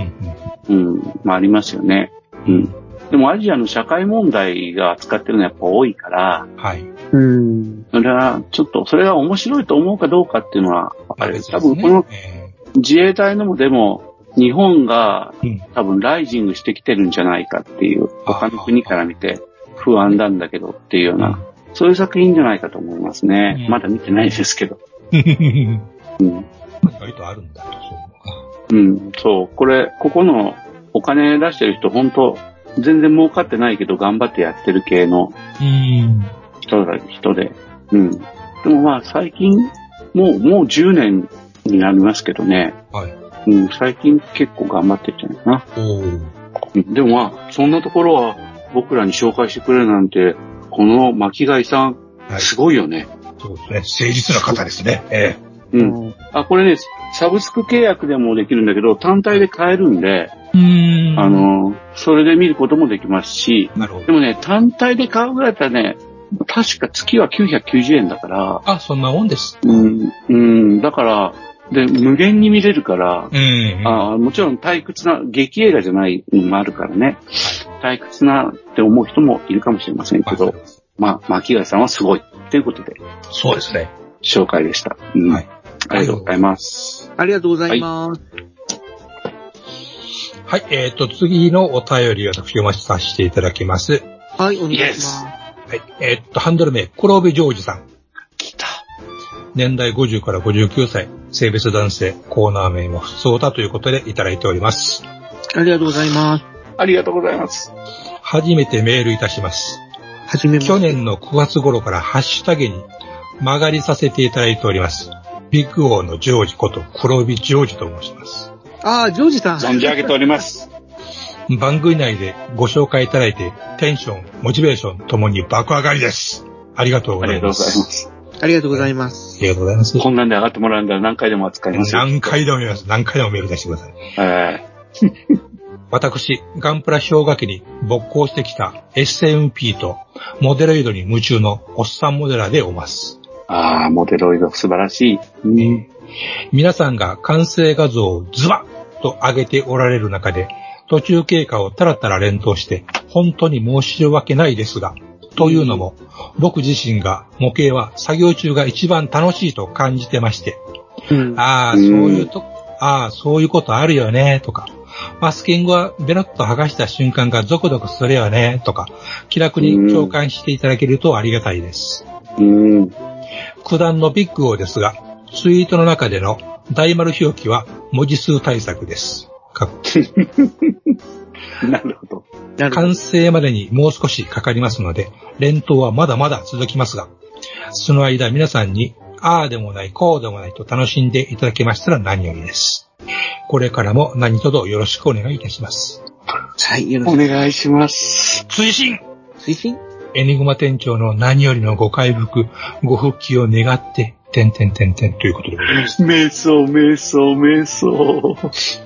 うんうん、まあありますよね。ううんん。でもアジアの社会問題が扱ってるのはやっぱ多いから、うん。はい。うん。それはちょっと、それが面白いと思うかどうかっていうのは分かる。多分このえ自衛隊のもでも、日本が多分ライジングしてきてるんじゃないかっていう、他の国から見て不安なんだけどっていうような、そういう作品じゃないかと思いますね。うんまだ見てないですけど。うん。うん。割とあるんだと、そういうのが。うん、そう。これ、ここのお金出してる人、本当全然儲かってないけど頑張ってやってる系のうん。人だ、人で。うん。でもまあ最近、もう、もう10年になりますけどね。はい。うん、最近結構頑張ってるんじゃないかな。うんでもまあ、そんなところは僕らに紹介してくれるなんて、この巻貝さん、はい。すごいよね。そうですね。誠実な方ですね。えうん。あ、これね、サブスク契約でもできるんだけど、単体で買えるんで、えうんあ、の、それで見ることもできますし、なるほど。でもね、単体で買うぐらいだったらね、確か月は990円だから、あ、そんなもんです。うん、うん、だから、で、無限に見れるから、うん。あもちろん退屈な、劇映画じゃないのもあるからね、退屈なって思う人もいるかもしれませんけど、まあ、巻貝さんはすごい。ということで、そうですね。紹介でした。うんはい。ありがとうございます。ありがとうございます。はい。えっ、と、次のお便りを私読ませさせていただきます。はい、お願いします。はい。えっ、と、ハンドル名、黒帯ジョージさん。来た。年代50から59歳、性別男性、コーナー名は普通だということでいただいております。ありがとうございます。ありがとうございます。初めてメールいたします。はじめまして。去年の9月頃からハッシュタグに曲がりさせていただいております。ビッグ王のジョージこと黒帯ジョージと申します。ああ、ジョージさん。存じ上げております。番組内でご紹介いただいて、テンション、モチベーションともに爆上がりです。ありがとうごありがとうございます。ありがとうございます。ありがとうございます。こんなんで上がってもらうんだら何回でも扱いますよ。何回でも見ます。何回でもメール出してください。え [laughs] 私、ガンプラ氷河期に勃興してきた SMP とモデロイドに夢中のおっさんモデラーでおます。ー、ああ、モデロイド素晴らしい。うん。皆さんが完成画像をズバッと上げておられる中で、途中経過をタラタラ連投して、本当に申し訳ないですが、というのも、僕自身が模型は作業中が一番楽しいと感じてまして、うん。ああ、そういうと、ああ、そういうことあるよね、とか、マスキングはベロッと剥がした瞬間がゾクゾクするよね、とか、気楽に共感していただけるとありがたいです。うん。九段のビッグ王ですが、ツイートの中での大丸表記は文字数対策です。か [laughs] なるほど。なるほど完。成までにもう少しかかりますので、連投はまだまだ続きますが、その間皆さんに、ああでもない、こうでもないと楽しんでいただけましたら何よりです。これからも何卒よろしくお願いいたします。はい、よろしおく。願いします。追伸推進エニグマ店長の何よりのご回復、ご復帰を願って、てんてんてんてんということでございます。瞑想、瞑想、瞑想。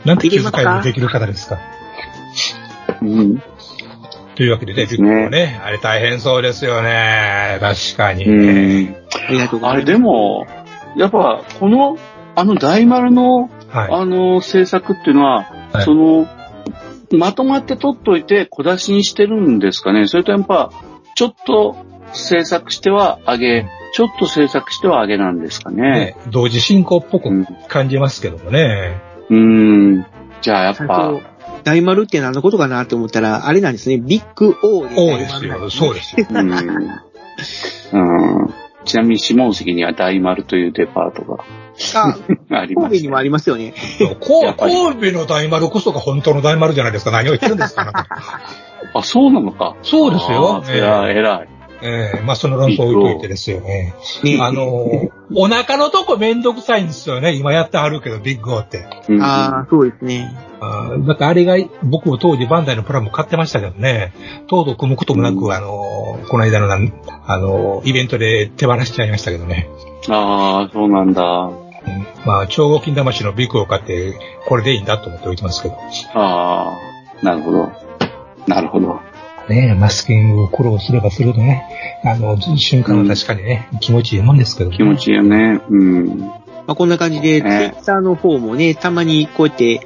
なんて気遣いのできる方ですか？うん。というわけでね、ビッグもね、あれ大変そうですよね。確かに。うん。ありがとうございます。あれでも、やっぱ、この、あの大丸の、はい。あの制作っていうのは、はいその、まとまって取っといて小出しにしてるんですかね？それとやっぱ、ちょっと制作しては上げ、ちょっと制作しては上げなんですかね。ね、同時進行っぽくうん。感じますけどもね。うん。じゃあやっぱ大丸って何のことかなって思ったら、あれなんですね。ビッグ O でそうですよ。そうですよ。うん。うん。ちなみに下関には大丸というデパートがあ、[laughs] ありま神戸にも。ありますよね。神戸の大丸こそが本当の大丸じゃないですか。何を言ってるんですかあ、そうなのか。そうですよ偉い、偉い。ええまあその論争置いといてですよね。ねあの、お腹のとこめんどくさいんですよね。今やってはるけど、ビッグオーって。うんああ、そうですね。あーだってあれが、僕も当時バンダイのプラモ買ってましたけどね、とうとう組むこともなく、うんあの、この間のなん、あの、イベントで手放しちゃいましたけどね。ああ、そうなんだ。うんまあ、超合金魂のビッグを買って、これでいいんだと思っておいてますけど。ああ、なるほど。なるほど。ねえ、マスキングを苦労すればするとね、あの、瞬間は確かにね、気持ちいいもんですけど、ね。気持ちいいよね。うん。まあ、こんな感じで、ツイねッターの方もね、たまにこうやって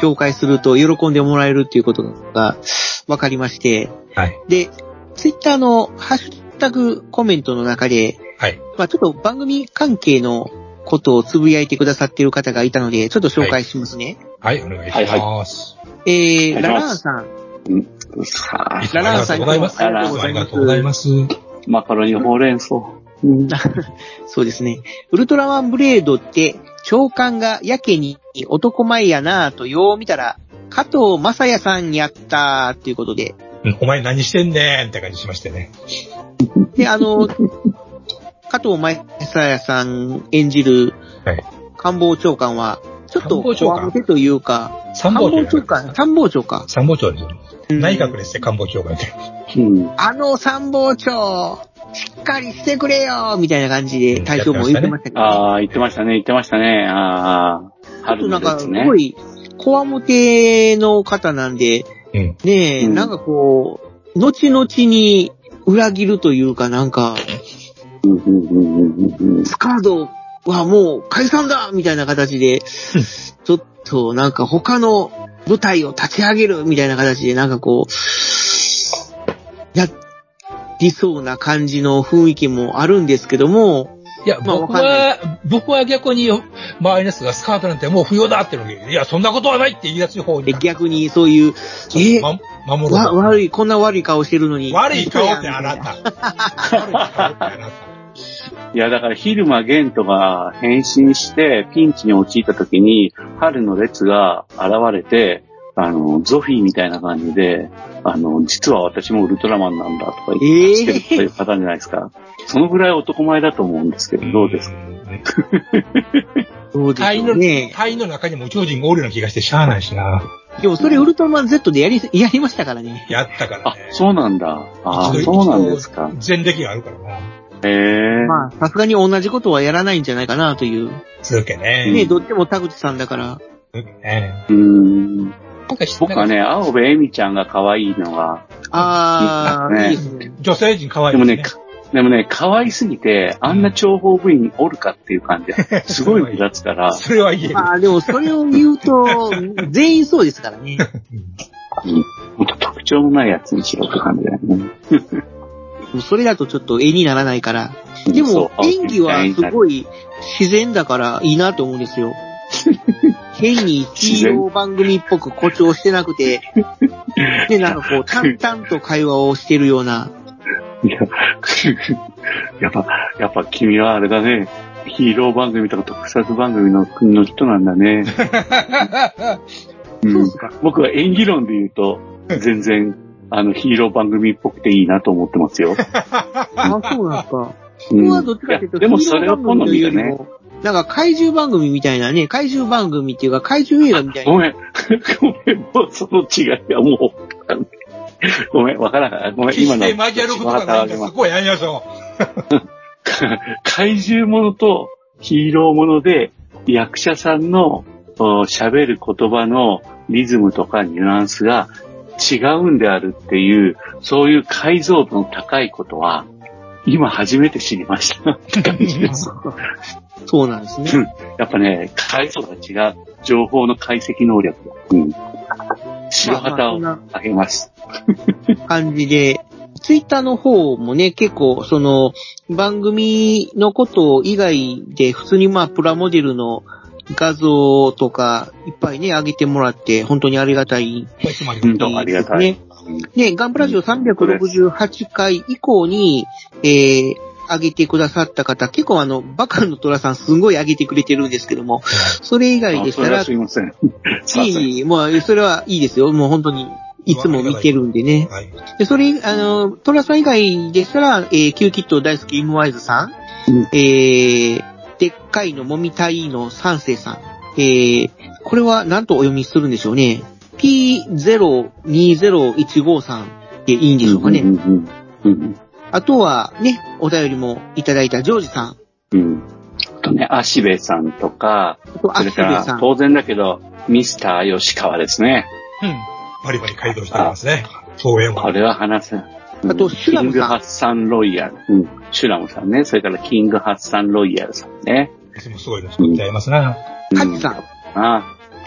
紹介すると喜んでもらえるっていうことが分かりまして、はい。で、ツイッターのハッシュタグコメントの中で、はい。まあちょっと番組関係のことをつぶやいてくださっている方がいたので、ちょっと紹介しますね。はい、お願いします。えー、ラお願いしますラーンさん、さあ、ラランさんありがとうございます。ありがとうございます。マカロニほうれん草。そうですね。ウルトラマンブレードって、長官がやけに男前やなぁとよう見たら、加藤正也さんやったーっていうことで。うんお前何してんねんって感じしましてね。で、あの、加藤正也さん演じる。官房長官は、ちょっと官房長官怖てというか、参謀長長官、参謀長か。参謀長です。うん内閣ですね、官房長官って。うん。あの参謀長、しっかりしてくれよみたいな感じで隊長も言ってましたけど、ね。ああ、言ってましたね、言ってましたね。ああ、ちょっ春となんか。すごい、こわもての方なんで、うん。ねえ、うんなんかこう、後々に裏切るというかなんか、うんうんうんうんうんスカードはもう解散だみたいな形で、ちょっとなんか他の舞台を立ち上げるみたいな形でなんかこう、やりそうな感じの雰囲気もあるんですけども、いや、まあ僕は、僕は逆に、周りの人がスカートなんてもう不要だってのに、いや、そんなことはないって言い出す方にで。逆にそういう、えま、守る。悪い、こんな悪い顔してるのに。悪い顔ってあなた。[laughs] 悪い顔ってあなた。いや、だから、昼間玄斗が変身して、ピンチに陥った時に、春の列が現れて、あの、ゾフィーみたいな感じで、あの、実は私もウルトラマンなんだとか言って、ええしてるという方じゃないですか。そのぐらい男前だと思うんですけど、どうですか？そうです隊 [laughs] の。隊の中にも宇宙人がおるような気がしてしゃあないしな。でもそれウルトラマン Z でやり、[laughs] やりましたからね。やったからあね、。そうなんだ。あそうなんですか。前歴があるからな。へえ。まあ、さすがに同じことはやらないんじゃないかなという。つうけね。ね、どっちも田口さんだから。つうけね。うーん。なんか知僕はね、青部恵美ちゃんが可愛いのが、あー、ねいいですね。女性陣可愛でもね、いですね。かでもね、可愛すぎて、あんな諜報部員おるかっていう感じで、すごい目立つから、[laughs] それは言える。あー、でもそれを言うと、[laughs] 全員そうですからね。ほんと特徴のないやつにしろって感じだよね。それだとちょっと絵にならないから。でも、演技はすごい自然だからいいなと思うんですよ。[laughs] 変にヒーロー番組っぽく誇張してなくて、で、なんかこう、淡々と会話をしてるような、いや、やっぱ、やっぱ君はあれだね。ヒーロー番組とか特撮番組の国の人なんだね。[laughs] うん、僕は演技論で言うと、全然、あの、ヒーロー番組っぽくていいなと思ってますよ。[laughs] あ、そうなんか。うん、僕はどっちかっていうと、いやでもそれは好みだね。も、なんか怪獣番組みたいなね、怪獣番組っていうか怪獣映画みたいな。ごめん。ごめん。もうその違いはもう、ごめん、わからない。ごめん、決今の。して交わることがないん。そこはやりましょ [laughs] 怪獣ものとヒーローもので、役者さんのお喋る言葉のリズムとかニュアンスが違うんであるっていう、そういう解像度の高いことは、今初めて知りました。って感じです。そうなんですね。やっぱね、解像度が違う。情報の解析能力が。うん。白旗をまああげます。感じで、ツイッターの方もね、結構、その、番組のこと以外で、普通にまあ、プラモデルの画像とか、いっぱいね、上げてもらって、本当にありがたい。う。いつもありがたい。ね。ね、ガンプラジオ368回以降に、えー、上げてくださった方、結構あの、バカの虎さんすんごい上げてくれてるんですけども、[laughs] それ以外でしたら、すいません。[laughs] いい、もう、それはいいですよ。もう本当に、いつも見てるんでね。はい。で、それ、あの、トラさん以外でしたら、えー、キューキット大好きイムワイズさん、うんえー、でっかいのもみたいの三世さん、えー、これは何とお読みするんでしょうね。P020153 でいいんでしょうかね。うんうんうんあとはね、お便りもいただいたジョージさん、うん。あとね、足部さんとか、あとアそれかシュベさん、ら当然だけど、ミスター吉川ですね。うん。バリバリ改造しておりますね。東園は。これは話せん。あとシュラムさんキングハッサンロイヤル。うん。シュラムさんね。それからキングハッサンロイヤルさんね。いつもすごいの作ってありますな。カジさん、ああ、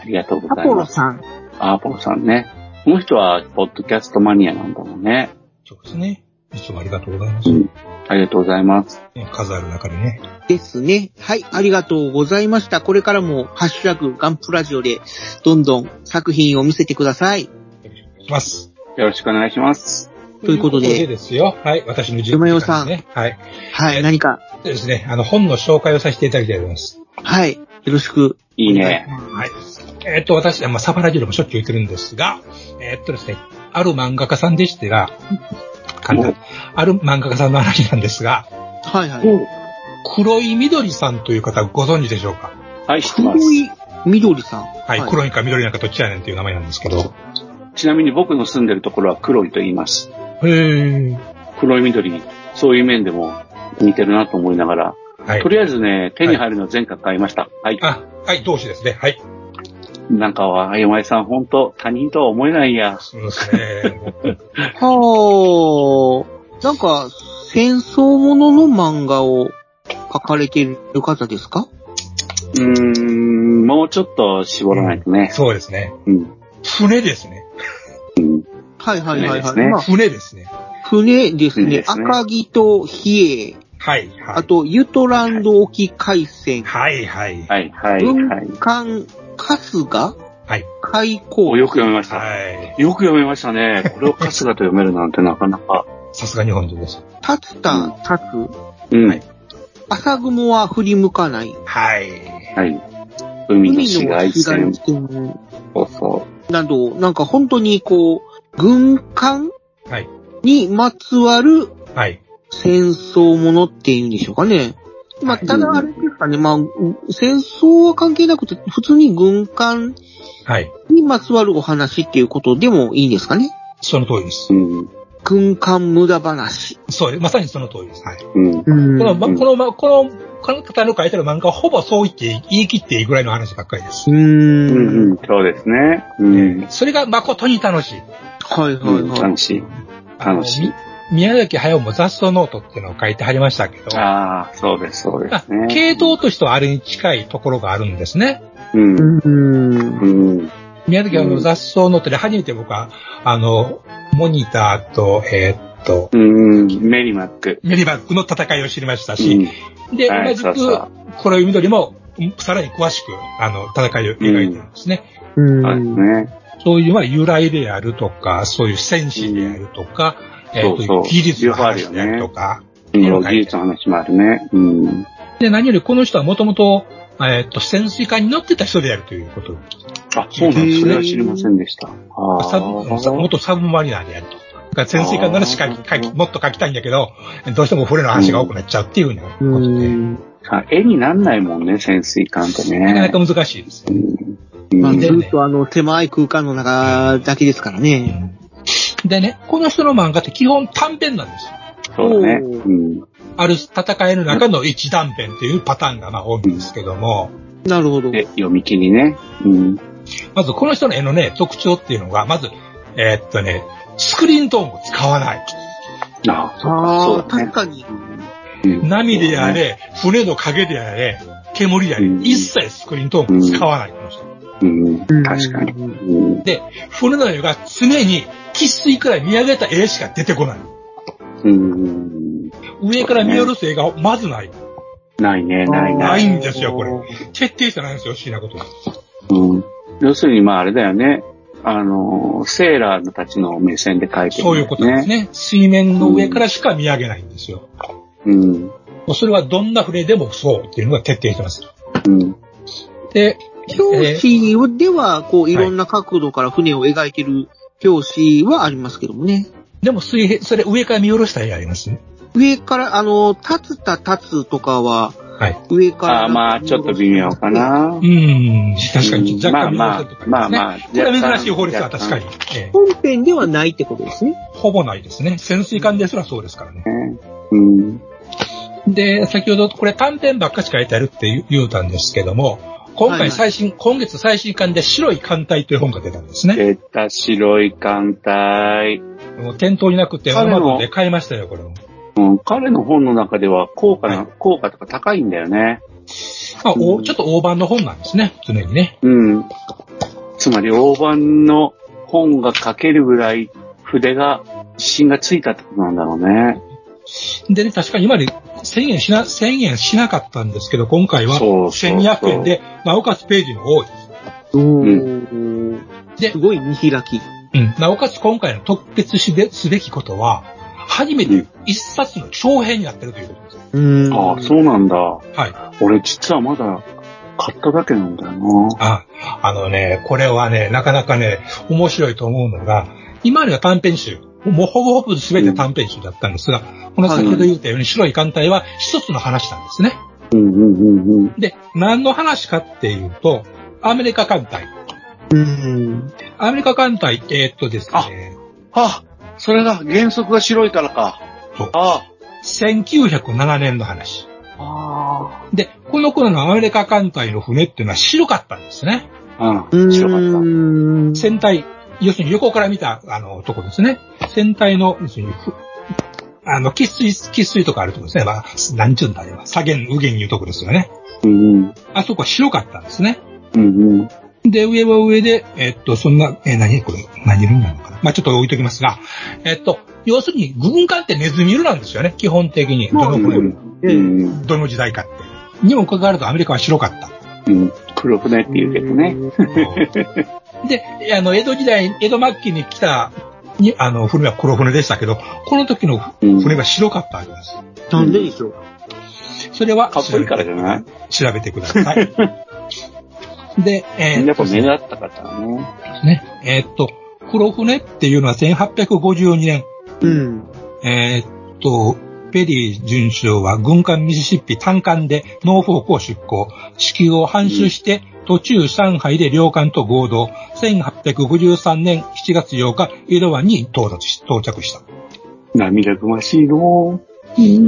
ありがとうごアざいます。ポロさん、アポロさんね。この人は、ポッドキャストマニアなんだろうね。そうですね。いつもありがとうございます。うん。ありがとうございます。ね数ある中でね。ですね。はい、ありがとうございました。これからも、ハッシュタグガンプラジオで、どんどん作品を見せてください。よろしくお願いします。よろしくお願いします。ということでというですよ。はい。私の山代さんね。はい。はい、何か、でですね、あの、本の紹介をさせていただきたいと思います。はい、よろしく。いいね。はい。えーっと、私、まあ、サバラジオでもしょっちゅう言ってるんですが、えーっとですね、ある漫画家さんでしてら、簡単ある漫画家さんの話なんですが、はいはい。黒い緑さんという方ご存知でしょうか？はい、知ってます。黒い緑さん。はい、黒いか緑なんかどっちやねんっていう名前なんですけど。ちなみに僕の住んでるところは黒いと言います。へー。黒い緑、そういう面でも似てるなと思いながら、はいと。りあえずね、手に入るの全巻買いました。はい。あ、はい、同志ですね。はい。なんかは、山井さん本当他人とは思えないや。そうですね。[laughs] はあ、なんか、戦争ものの漫画を描かれている方ですか？うーん、もうちょっと絞らないとね。そうですね。うん。船ですね。うん。はいはいはいはい。船ですねまあ、船ですね。船ですね。赤城と比叡、はい、はい。あと、ユトランド沖海戦、はい、はい。はい、はい、文はい。館春日？はい。開口およく読めました。はい。よく読めましたね。これを春日と読めるなんてなかなか。さすが日本人です。立田立つ、うん。はい。朝雲は振り向かない、はい。海の市街線。線そうそなど、なんか本当にこう、軍艦はい。にまつわるはい。戦争ものっていうんでしょうかね。まあ、はいただあれですかね、まあ、戦争は関係なくて、普通に軍艦はい。にまつわるお話っていうことでもいいんですかね。その通りですう。。うん。軍艦無駄話。そうです。まさにその通りです。はい。うん。うんこの、ま、この、ま、この、この方の書いてる漫画はほぼそう言って、言い切っていいぐらいの話ばっかりです。うーん。うんうん。そうですね。うん。それが誠に楽しい。はいはいうんはい。楽しい。楽しいあのみ宮崎駿も雑草ノートっていうのを書いてはりましたけど、ああ、そうです、そうであすね。系統としてはあれに近いところがあるんですね。うん。うーん。うん。宮崎駿の雑草ノートで初めて僕は、あの、モニターと、えーっと、うん。メリマック。メリバックの戦いを知りましたうし、ん。で、はい同じく黒い緑も、うんさらに詳しく、あの、戦いを描いてるんですね。うそうですん。ね。そういう、まあ、由来であるとか、そういう戦士であるとか、えーっと、そうそう技術の話であるとか、うん。技術の話もあるね。うん。で、何よりこの人はもともと、えーっと、潜水艦に乗ってた人であるということ。あ、そうなんです。それは知りませんでした。あサ。元サブマリナーであると。だから潜水艦ならしか書き、もっと書きたいんだけど、どうしても船の話が多くなっちゃうっていうようなうことで、絵になんないもんね、潜水艦ってね。なかなか難しいですよ。うん。まあ、うんずっとあの、狭い空間の中だけですからね。でね、この人の漫画って基本短編なんですよ。そうだね。ある戦いの中の一断片っていうパターンがまあ多いんですけども、なるほど。で、読み切りね。うん。まずこの人の絵のね、特徴っていうのが、まず、えーっとね、スクリーントーンを使わない。ああ、そうね確。かに。うん波であれ、船の影であれ、煙であれ、うん一切スクリーントーンを使わない、この人。うん。確かに。うん。で、船の絵が常に喫水から見上げた絵しか出てこない。うん。上から見下ろす絵がまずない。ないね、ないなないい。んですよ、これ。徹底してないんですよ、不思議なことに。うん。要するに、まああれだよね。あの、セーラーたちの目線で描いてる、そういうことです。ね。水面の上からしか見上げないんですよ。うん。それはどんな船でもそうっていうのが徹底してます。うん。で、表紙では、こう、いろんな角度から船を描いてる表紙はありますけどもね。でも水平、それ上から見下ろした絵あります？ね。上から、あの、立つた立つとかは、はい。上から。ああ、まあ、ちょっと微妙かな。う。ん、確かに若干見まあ下ろしたとか、ね。まあまあまあこれは珍しい法律は確かに。ええ。本編ではないってことですね。ほぼないですね。潜水艦ですらそうですからね。うん。で、先ほどこれ短編ばっかし書いてあるって言言うたんですけども、今はいはい回最新、今月最新刊で白い艦隊という本が出たんですね。出た白い艦隊。もう店頭になくて、アマゾンで買いましたよ、これも。うん、彼の本の中では効果な、はい効果とか高いんだよね。まあ、おちょっと大判の本なんですね、常にね。うん。つまり大判の本が書けるぐらい筆が、自信がついたってことなんだろうね。でね、確かに今まで1000円しな、1000円しなかったんですけど、今回はそうそうそう1200円で、なおかつページの多い。おーですごい見開き。うん。なおかつ今回の特別しですべきことは、初めて一冊の長編になってるということです。うんああ、そうなんだ。はい。俺実はまだ買っただけなんだよな。あ、あのね、これはね、なかなかね、面白いと思うのが、今までは短編集、もうほぼほぼ全て短編集だったんですが、この先ほど言ったように白い艦隊は一つの話なんですね。うんうんうんうん。で、何の話かっていうと、アメリカ艦隊。うん。アメリカ艦隊、えーっとですね、あ、それだ。原則が白いからか。そうあ1907年の話。あ。で、この頃のアメリカ艦隊の船っていうのは白かったんですね。あうん。白かった。船体、要するに横から見た、あの、とこですね。船体の、要するに、ふあの、喫水、喫水とかあるとこですね。まあ、なんちゅうんだあれは。左舷、右舷いうとこですよね。うんうん。あそこは白かったんですね。うんうん。で、上は上で、えっと、そんな、え、何これ、何色になるのかな。まあ、ちょっと置いときますが、えっと、要するに、軍艦ってネズミ色なんですよね。基本的に。どの船もうん。どの時代かって。にもかかわらずアメリカは白かった。うん。黒船って言うけどね。[laughs] で、あの、江戸時代、江戸末期に来た、に、あの、船は黒船でしたけど、この時の船は白かったわけです。なんででしょうそれは、かっこいいからじゃない？調べてください。[laughs] で、えーやっぱ目立った方ね。ね、えーっと、黒船っていうのは1852年、うん。えーっと、ペリー准将は軍艦ミシシッピ単艦でノーフォークを出港、指揮を搬出して、途中上海で領艦と合同、1853年7月8日、江戸湾に到達し、到着した。涙ぐましいの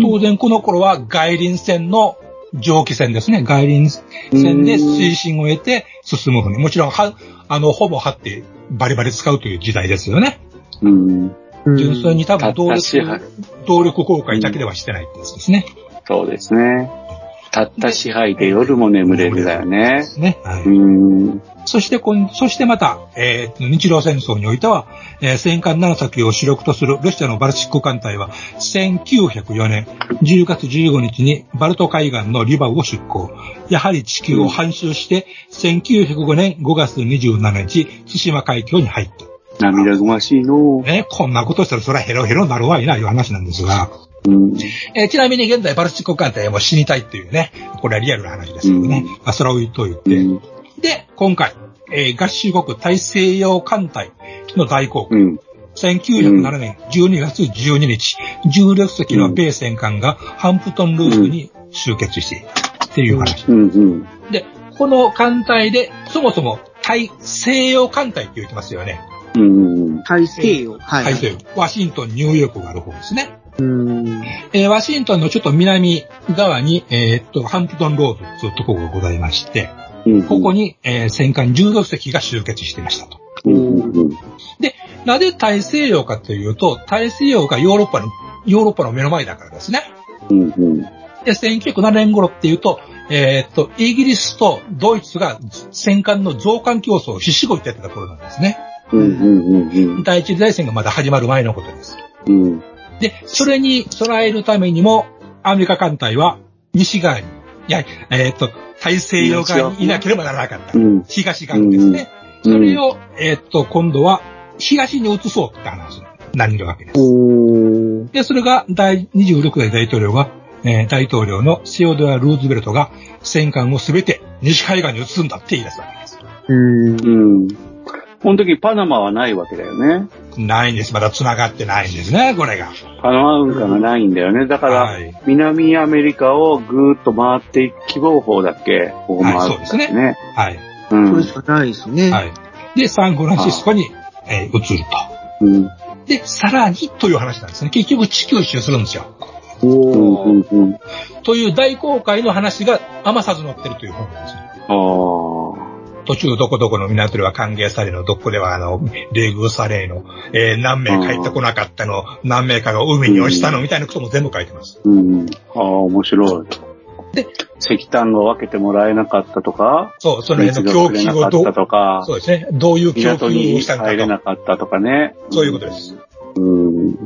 当然この頃は外輪船の蒸気船ですね。外輪船で推進を得て進む船。もちろん、は、あの、ほぼ張ってバリバリ使うという時代ですよね。うん。純粋に多分動力、動力公開だけではしてないってやつですね。そうですね。たった支配で夜も眠れるだよね。ね。はい。うん。そしてこん、そしてまた、えー日露戦争においては、えー戦艦7隻を主力とするロシアのバルチック艦隊は、1904年10月15日にバルト海岸のリバウを出港。やはり地球を半周して、1905年5月27日、対馬海峡に入った。涙ぐましいのね、こんなことしたらそれはヘロヘロになるわいな、いう話なんですが、うん。えーちなみに現在バルチック艦隊はもう死にたいっていうね、これはリアルな話ですけどね。うんまあ、それを置いといて、うん。で、今回、えー合衆国大西洋艦隊の大航海。うん。1907年12月12日、16隻の米戦艦がハンプトンルースに集結していたっていう話。で、この艦隊で、そもそも大西洋艦隊って言ってますよね。うん。大西洋。はい。大西洋。ワシントン、ニューヨークがある方ですね。うん。えーワシントンのちょっと南側に、えーっと、ハンプトンローズというところがございまして、うん。ここに、えー戦艦16隻が集結していましたと。で、なぜ大西洋かというと、大西洋がヨーロッパの、ヨーロッパの目の前だからですね。うん。うん。で、1907年頃っていうと、えーっと、イギリスとドイツが戦艦の増艦競争を必死こいてやってた頃なんですね。うん。うん。第一次大戦がまだ始まる前のことです。うん。で、それに備えるためにも、アメリカ艦隊は西側に、いや、えーっと、大西洋側にいなければならなかった。うん。東側にですね。うんそれを、えーっと、今度は東に移そうって話になるわけです。で、それが第26代大統領が、えー、大統領のシオドア・ルーズベルトが戦艦をすべて西海岸に移すんだって言い出すわけです。うん。うん。この時パナマはないわけだよね。ないんです。まだ繋がってないんですね、これが。パナマ運河がないんだよね。だから、はい、南アメリカをぐーっと回っていく希望法だっけ？こう回る、ね、はい、そうですね。はい。うん。それしかないですね。はい。で、サンフランシスコに、えー、移ると。うん。で、さらにという話なんですね。結局地球一周するんですよ。おー。という大航海の話が余さず載ってるという本なんですよ。ああ。途中どこどこの港では歓迎されの、どこではあの、冷遇されの、えー、何名帰ってこなかったの、何名かが海に落ちたの、みたいなことも全部書いてます。うん。ああ、面白い。で、石炭を分けてもらえなかったとか、そう、その辺の供給をどう、とかそうですね。どういう供給をしたんかと。入れなかったとかね。そういうことです。うん。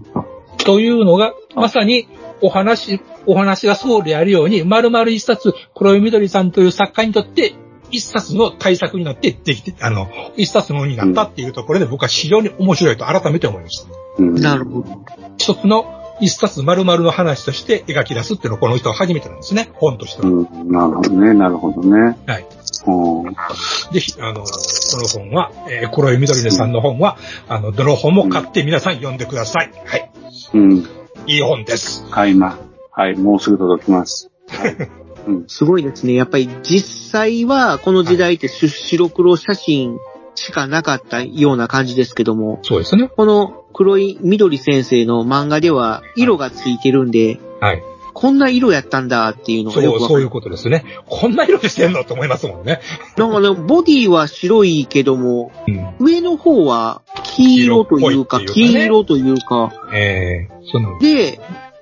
というのが、まさに、お話、お話がそうであるように、丸々一冊、黒井みどりさんという作家にとって、一冊の対策になってできて、あの、一冊の本になったっていうところで僕は非常に面白いと改めて思いました。うん、なるほど。一つの一冊丸々の話として描き出すっていうのはこの人は初めてなんですね、本としては。うん、なるほどね、なるほどね。はい。ぜひ、あの、この本は、えー、黒井みどりねさんの本は、あの、どの本も買って皆さん読んでください。はい。うん。いい本です。はい、まはい、もうすぐ届きます。はい [laughs] うん、すごいですね。やっぱり実際はこの時代って白黒写真しかなかったような感じですけども。そうですね。この黒い緑先生の漫画では色がついてるんで、はい。こんな色やったんだっていうのがよくそう、そういうことですね。こんな色でしてんのと思いますもんね。なんかね、ボディは白いけども、うん、上の方は黄色というか、黄色というか、ええー、その。で、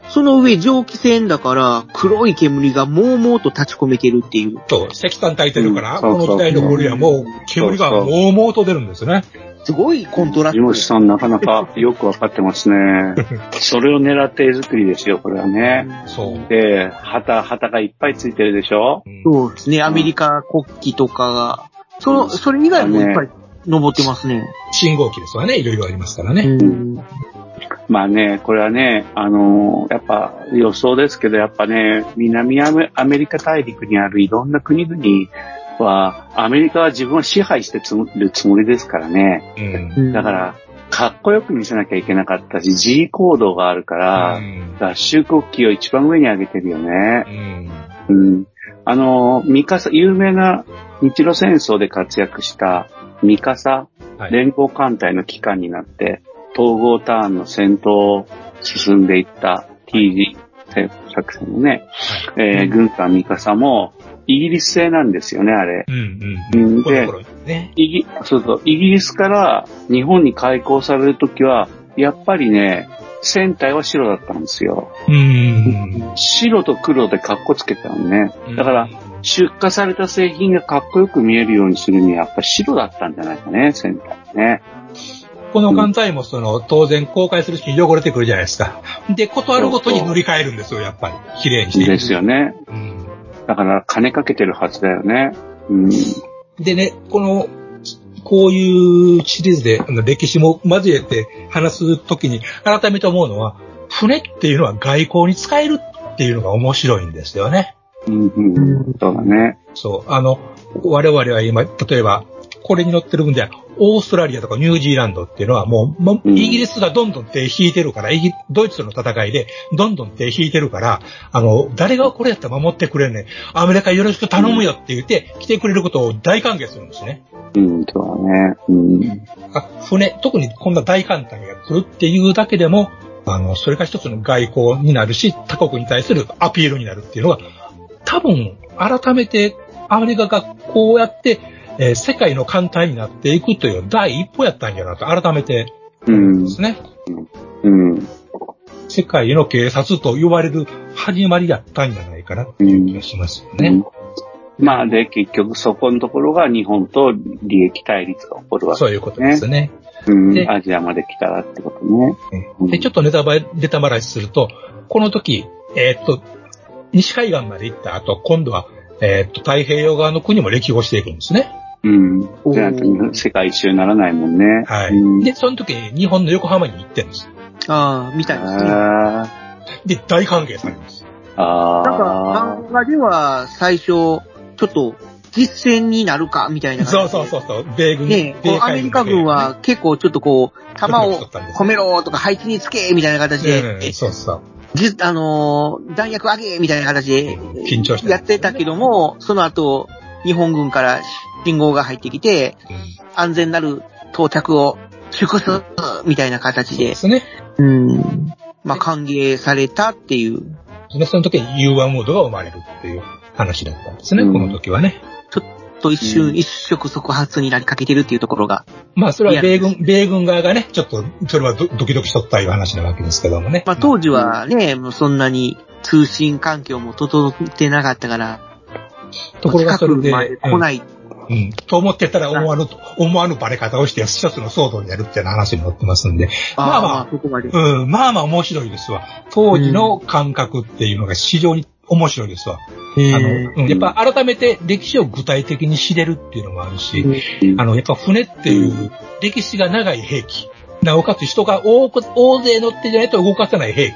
その上蒸気船だから、黒い煙がもうもうと立ち込めてるっていう。そう、石炭炊いてるから、うん、この時代の森はもう煙がもうもうと出るんですね。すごいコントラスト。ジさんなかなかよくわかってますね。[laughs] それを狙って絵作りですよ、これはね。そう。で、旗、旗がいっぱいついてるでしょ、うん、そうですね、アメリカ国旗とかが。その、それ以外もいっぱい登ってますね。信号機ですわね、いろいろありますからね。うんまあね、これはね、あのー、やっぱ予想ですけど、やっぱね、南アメリカ大陸にあるいろんな国々は、アメリカは自分を支配してるつもりですからね。うん、だから、かっこよく見せなきゃいけなかったし、G 行動があるから、うん、合衆国旗を一番上に上げてるよね。うん、うん、あの、ミカサ、有名な日露戦争で活躍したミカサ、連邦艦隊の機関になって、統合ターンの戦闘を進んでいった T 字作戦のね、はい、えー、軍艦ミカサも、イギリス製なんですよね、あれ。うんうん、で、ね、イギそうそうイギリスから日本に開港されるときは、やっぱりね、船体は白だったんですよ。うん。白と黒でカッコつけたのね。だから、出荷された製品がかっこよく見えるようにするには、やっぱ白だったんじゃないかね、船体ね。この艦隊もその、当然公開するし汚れてくるじゃないですか。で、断るごとに塗り替えるんですよ、やっぱり。綺麗にして。ですよね。うん。だから、金かけてるはずだよね。うん。でね、この、こういうシリーズで歴史も交えて話すときに改めて思うのは、船っていうのは外交に使えるっていうのが面白いんですよね。うん、うん、そうだね。そう。あの、我々は今、例えば、これに乗ってる分では、オーストラリアとかニュージーランドっていうのはもう、もイギリスがどんどん手引いてるから、ドイツとの戦いでどんどん手引いてるから、あの、誰がこれやったら守ってくれんねん。アメリカよろしく頼むよって言って、来てくれることを大歓迎するんですね。うん、そうだね。うん。あ船、特にこんな大艦隊が来るっていうだけでも、あの、それが一つの外交になるし、他国に対するアピールになるっていうのは、多分、改めてアメリカがこうやってえー、世界の艦隊になっていくという第一歩やったんやなと改めて思うんですね。うん、うん、世界の警察と言われる始まりだったんじゃないかなっていう気がしますよね。うん、まあで、結局そこのところが日本と利益対立が起こるわけですね。そういうことですね。うん、アジアまで来たらってことね。で、ちょっとネタバレ、ネタバラしすると、この時、えー、っと、西海岸まで行った後、今度は、えー、っと、太平洋側の国も歴訪していくんですね。うん。じゃな世界一周ならないもんね。はい。で、その時に日本の横浜に行ってるんです。ああ、みたいですね。で、大歓迎されます。あなんか、漫画では最初、ちょっと、実戦になるか、みたいなそう感じで。そうそうそう、米軍、ねこう米アメリカ軍は結構ちょっとこう、弾を込めろとか配置につけみたいな形で、うんそうそう。じあのー弾薬上げみたいな形で緊張してやってたけども、その後、日本軍から信号が入ってきて、安全なる到着を祝すみたいな形でで、すね。うん、まあ歓迎されたっていう、でその時に融和ムードが生まれるっていう話だったんですね、うん。この時はね。と一瞬、うん一触即発になりかけてるっていうところが、まあ、それは米軍、米軍側がね、ちょっと、それはドドキドキしとったいう話なわけですけどもね。まあ当時はね、もうそんなに通信環境も整ってなかったから、ところがそれで、来ない。うん、うん。と思ってたら思わぬ、思わぬバレ方をして一つの騒動になるっていう話に載ってますんで。まあまあまで。うん、まあまあ面白いですわ。当時の感覚っていうのが非常に面白いですわ。あの、うん。やっぱ改めて歴史を具体的に知れるっていうのもあるし、あの、やっぱ船っていう歴史が長い兵器、なおかつ人が多く、大勢乗ってじゃないと動かせない兵器。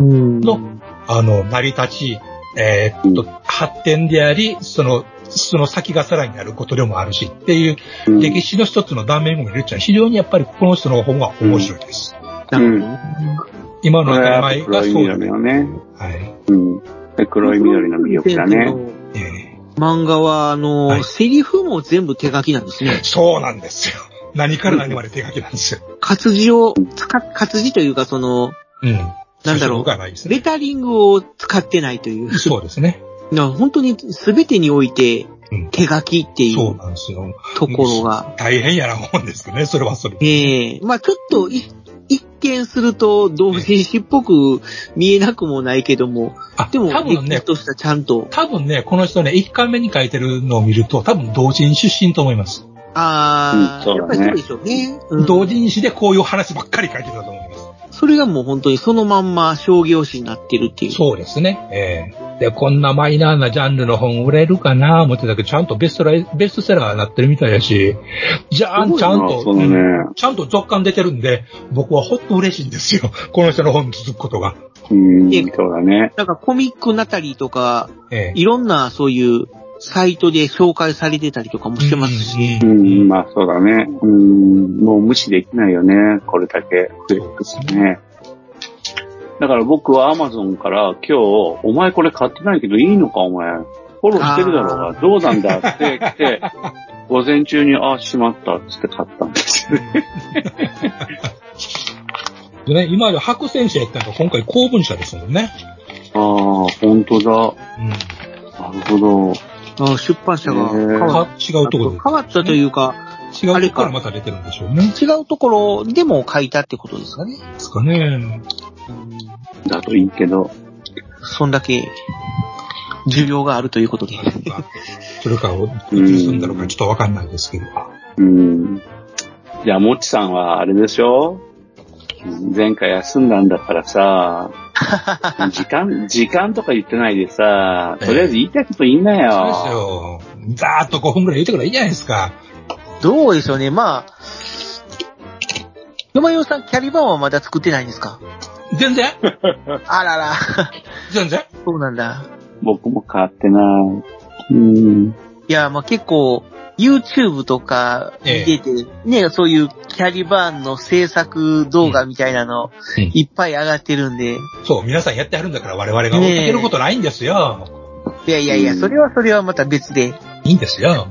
うん。の、あの、成り立ち、えーっと、発展であり、その、その先がさらになることでもあるしっていう歴史の一つの断面も見れるっていう。のは非常にやっぱりこの人の方が面白いです。なるほど今の当たり前黒がそうだね。はい。うん。で黒い緑の魅力だね。ええ漫画は、あの、はいセリフも全部手書きなんですね。そうなんですよ。[laughs] 何から何まで手書きなんですよ。活字を使っ、活字というか、その、うん。なんだろう主張がないですね。レタリングを使ってないという。そうですね。[laughs] な本当に全てにおいてうん手書きっていそううなんですよ。ところが。大変やなもんですけどね、それはそれで。ええまあちょっとい一見すると同人誌っぽく見えなくもないけども、あ、でも、多分ねとしたちゃんと、多分ね、この人ね、1巻目に書いてるのを見ると、多分同人出身と思います。ああ、うんそうだねやっぱりそうでしょうね。うん同人誌でこういう話ばっかり書いてたと思います。それがもう本当にそのまんま商業誌になってるっていう。そうですね。ええで、こんなマイナーなジャンルの本売れるかな？思ってたけど、ちゃんとベストライベストセラーになってるみたいやし、じゃあ、ちゃんと、そうだね。ちゃんと続刊出てるんで、僕はほっと嬉しいんですよ。[laughs] この人の本続くことが。うん、そうだね。なんかコミックナタリーとか、ええいろんなそういうサイトで紹介されてたりとかもしてますし、ううんん、まあそうだね。うん、もう無視できないよね。これだけ増えてくるね。だから僕は Amazon から今日、お前これ買ってないけどいいのかお前。フォローしてるだろうが、どうなんだって来て、[laughs] 午前中に、あ、しまったっつって買ったんですよね。[laughs] でね、今まで白戦車やったのが今回公文社ですもんね。ああ、本当だ。うん。なるほど。あ出版社が変わか違うところで。変わったというか、違うところからまた出てるんでしょうね。違うところでも書いたってことですかね。ですかね。だといいけど。そんだけ需要があるということで。それから、いつすんだろうかちょっとわかんないですけど。うん。じゃあ、もっちさんはあれでしょ前回休んだんだからさ、[laughs] 時間、時間とか言ってないでさ、とりあえず言いたいこと言いなよ。そうですよ。ざーっと5分くらい言ってくらいいいじゃないですか。どうでしょうね。まあ、よまよさん、キャリバンはまだ作ってないんですか？全然 [laughs] あらら。全然そうなんだ。僕も変わってない。うん。いや、まあ結構、YouTube とか見てて、ね、そういうキャリバーンの制作動画みたいなの、うんいっぱい上がってるんで、そう、皆さんやってはるんだから我々が追いかけることないんですよ。いやいやいや、それはそれはまた別で。いいんですよ。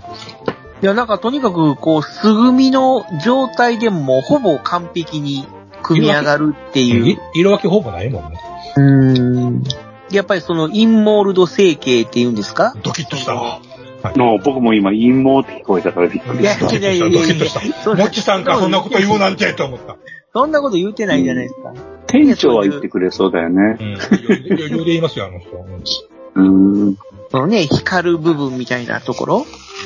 いや、なんかとにかく、こう、素組みの状態でもほぼ完璧に組み上がるっていう。い色分けほぼないもんね。うーん。やっぱりそのインモールド成形っていうんですか？ドキッとしたわ。の僕も今陰謀って聞こえたからびっくりいやした。いやいやいやドキッとした。そもっちさんかそんなこと言うなんてと思った。そんなこと言うてないじゃないですか。店長は言ってくれそうだよね。うん。余裕で言いますよ、あの人。うん。そのね、光る部分みたいなところ。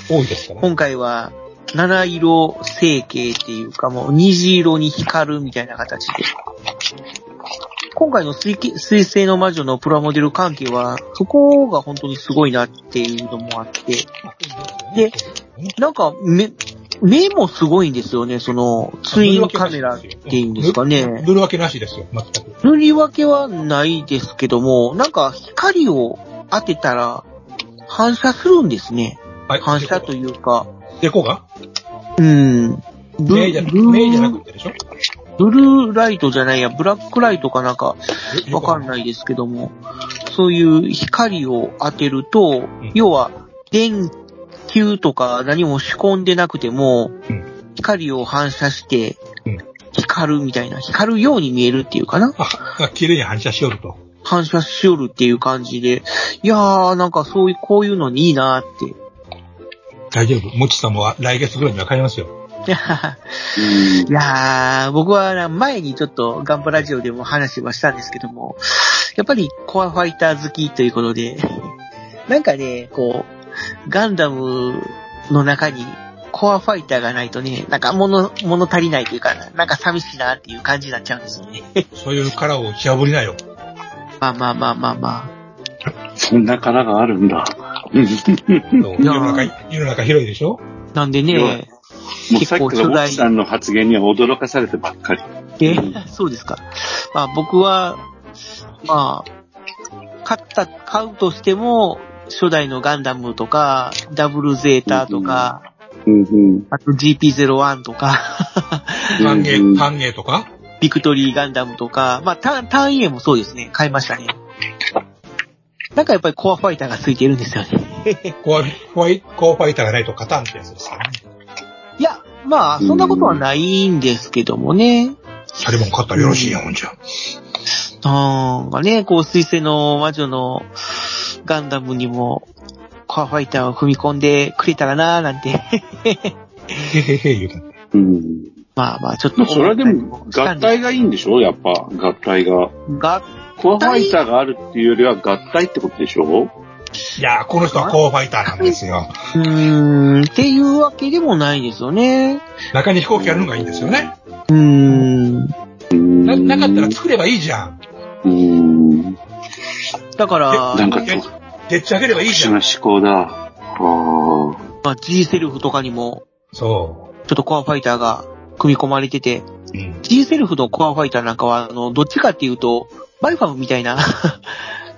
多いですから。今回は、七色成形っていうかもう虹色に光るみたいな形で。今回の水星水星の魔女のプラモデル関係は、そこが本当にすごいなっていうのもあって、でなんかめ、目もすごいんですよね、その、ツインカメラっていうんですかね。塗るわけなしですよ、全く。塗り分けはないですけども、なんか光を当てたら反射するんですね。はい。反射というか。でこが？うん。目じゃなくてでしょ？ブルーライトじゃないや、ブラックライトかなんかわかんい。ないですけども、そういう光を当てると、ん要は電球とか何も仕込んでなくても、うん光を反射してうん、光るみたいな、光るように見えるっていうかな。あ、綺麗に反射しよると。反射しよるっていう感じで、いやー、なんかそういう、こういうのにいいなーって。大丈夫。もちさんも来月ぐらいにわかりますよ。いやーいやー、僕はな前にちょっとガンプラジオでも話はしたんですけども、やっぱりコアファイター好きということで、なんかね、こう、ガンダムの中にコアファイターがないとね、なんか物、物足りないというか、なんか寂しいなっていう感じになっちゃうんですよね。そういう殻を破りなよ。まあまあまあまあまあ。そんな殻があるんだ。[laughs] 世の中、世の中広いでしょ？なんでね、もうさっきからモッチさんの発言には驚かされてばっかり。え、そうですか。まあ僕は、まあ、買った、買うとしても、初代のガンダムとか、ダブルゼータとか、うんうん。あと GP01 とか、半うん芸、半芸とか？ビクトリーガンダムとか、まあタターン A もそうですね。買いましたね。なんかやっぱりコアファイターがついてるんですよね。コア、コア、コアファイターがないと勝たんってやつですからね。いや、まあ、そんなことはないんですけどもね。シャリボン買ったらよろしいやん、ほんじゃ。なんかね、こう、水星の魔女のガンダムにも、コアファイターを踏み込んでくれたらなーなんて。へへへ、言うた。うん。まあまあ、ちょっと。それはでも、合体がいいんでしょ？やっぱ、合体が。が、コアファイターがあるっていうよりは合体ってことでしょ？いやー、この人はコアファイターなんですよ。うーん、っていうわけでもないですよね。中に飛行機あるのがいいんですよね。うーん。な、なかったら作ればいいじゃん。うーん。だから、なんか、ででっち上げればいいじゃん。特殊な思考だ。はまあ、G セルフとかにも、そちょっとコアファイターが組み込まれてて、う。うん。G セルフのコアファイターなんかは、あの、どっちかっていうと、バイファムみたいな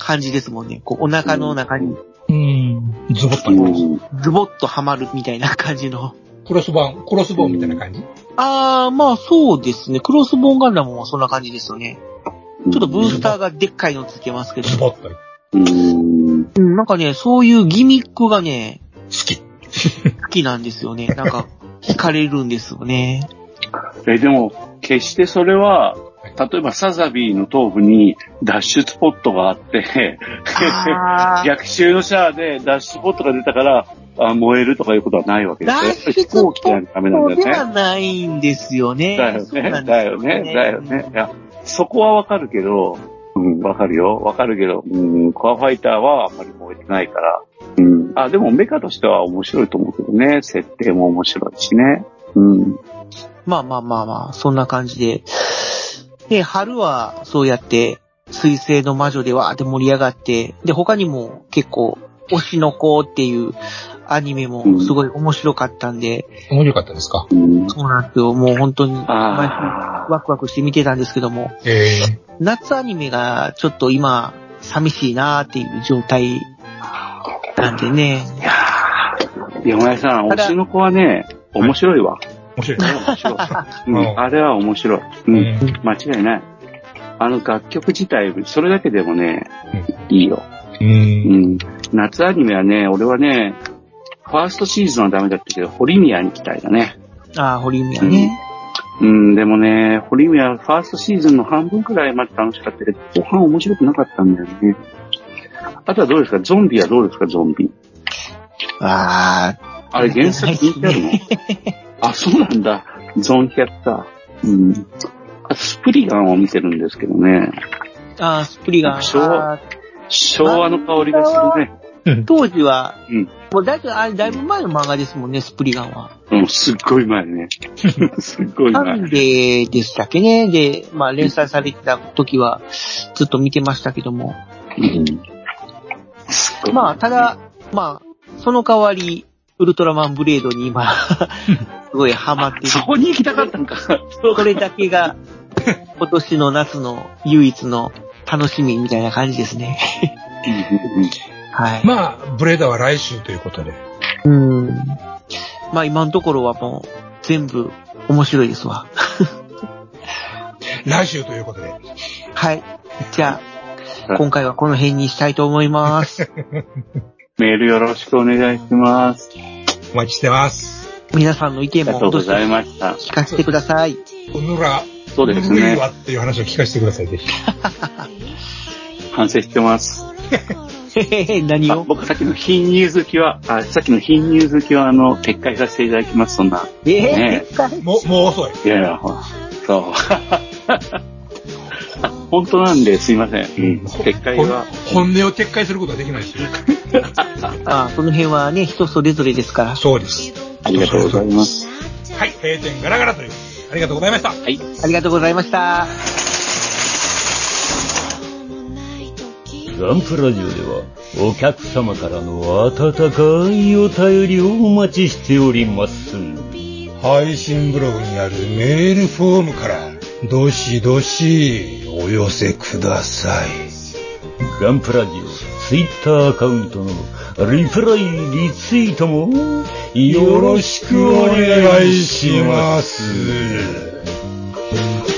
感じですもんね。こう、お腹の中にうん。ズボッとあ。うね。ん。ズボッとはまるみたいな感じの。クロスボーン、クロスボーンみたいな感じ？あー、まあそうですね。クロスボーンガンダムもそんな感じですよね。ちょっとブースターがでっかいのついてますけどズ。ボッと。好うん。うん、なんかね、そういうギミックがね、き。好きなんですよね。なんか、惹かれるんですよね。え、でも、決してそれは、例えばサザビーの頭部に脱出スポットがあって、[laughs] 逆襲のシャアで脱出スポットが出たから、あ燃えるとかいうことはないわけですよ。脱出スポ行機がダメなんだットでは。ないんですよね。だよね、だよね、だよね。いや、そこはわかるけど、うん、わかるよ。わかるけど、うん、コアファイターはあんまり燃えてないから。うん。あ、でもメカとしては面白いと思うけどね。設定も面白いしね。うん。まあまあまあまあ、そんな感じで。で、春はそうやって、水星の魔女でわーって盛り上がって、で、他にも結構、推しの子っていうアニメもすごい面白かったんで、面白かったですか？うん、そうなんですよ。もう本当に、毎週あワクワクして見てたんですけども、え夏アニメがちょっと今、寂しいなーっていう状態なんでね。ーいやー。山根さん、推しの子はね、面白いわ。ー、面白い。面白い。ううんん、あれは面白い。う、うんん。間違いない。あの楽曲自体、それだけでもね、いいよ。う。うんん。夏アニメはね、俺はね、ファーストシーズンはダメだったけど、ホリミアに期待だね。ああ、堀宮ね。うん、でもね、ホリミア、ファーストシーズンの半分くらいまで楽しかったけど、後半面白くなかったんだよね。あとはどうですか？ゾンビはどうですか？ゾンビ。ああ、あれ原作人気あるの？[laughs] あ、そうなんだ。ゾンキャッター。うん。スプリガンを見てるんですけどね。ああ、スプリガン。昭和昭和の香りがするね。当時は、うんもうだいぶ、あれだいぶ前の漫画ですもんね、スプリガンは。うん、すっごい前ね。[laughs] すっごい前。サンデーでしたっけね？で、まあ連載されてた時はずっと見てましたけども。うんすっごいまあ、ただ、まあ、その代わり、ウルトラマンブレードに今、[laughs] ごいハマってる。そこに行きたかったんか。これだけが、[laughs] 今年の夏の唯一の楽しみみたいな感じですね。はい。まあ、ブレーダーは来週ということで。うん。まあ今のところはもう全部面白いですわ。[laughs] 来週ということで。はい。じゃあ、今回はこの辺にしたいと思います。[laughs] メールよろしくお願いします。お待ちしてます。皆さんの意あり見もどしがとうございました。聞かせてください。うぬら、そうですね。っていう話を聞かせてください、ぜひ。[laughs] 反省してます。[laughs] 何を？あ僕さっきの貧乳好きは、あ、さっきの貧乳好きは、あの、撤回させていただきます、そんな。えー？ねもう、もう遅い。いやいや、ほら、そう。[laughs] 本当なんで、すいません。うん。撤回は、本音を撤回することはできないですよ。あその辺はね、人それぞれですから。そうです。ありがとうございます。はい、閉店ガラガラという。ありがとうございました。はい。ありがとうございました。ガンプラジオではお客様からの温かいお便りをお待ちしております。配信ブログにあるメールフォームから、どしどしお寄せください。ガンプラジオツイッターアカウントのリプライ、リツイートもよろしくお願いします。す。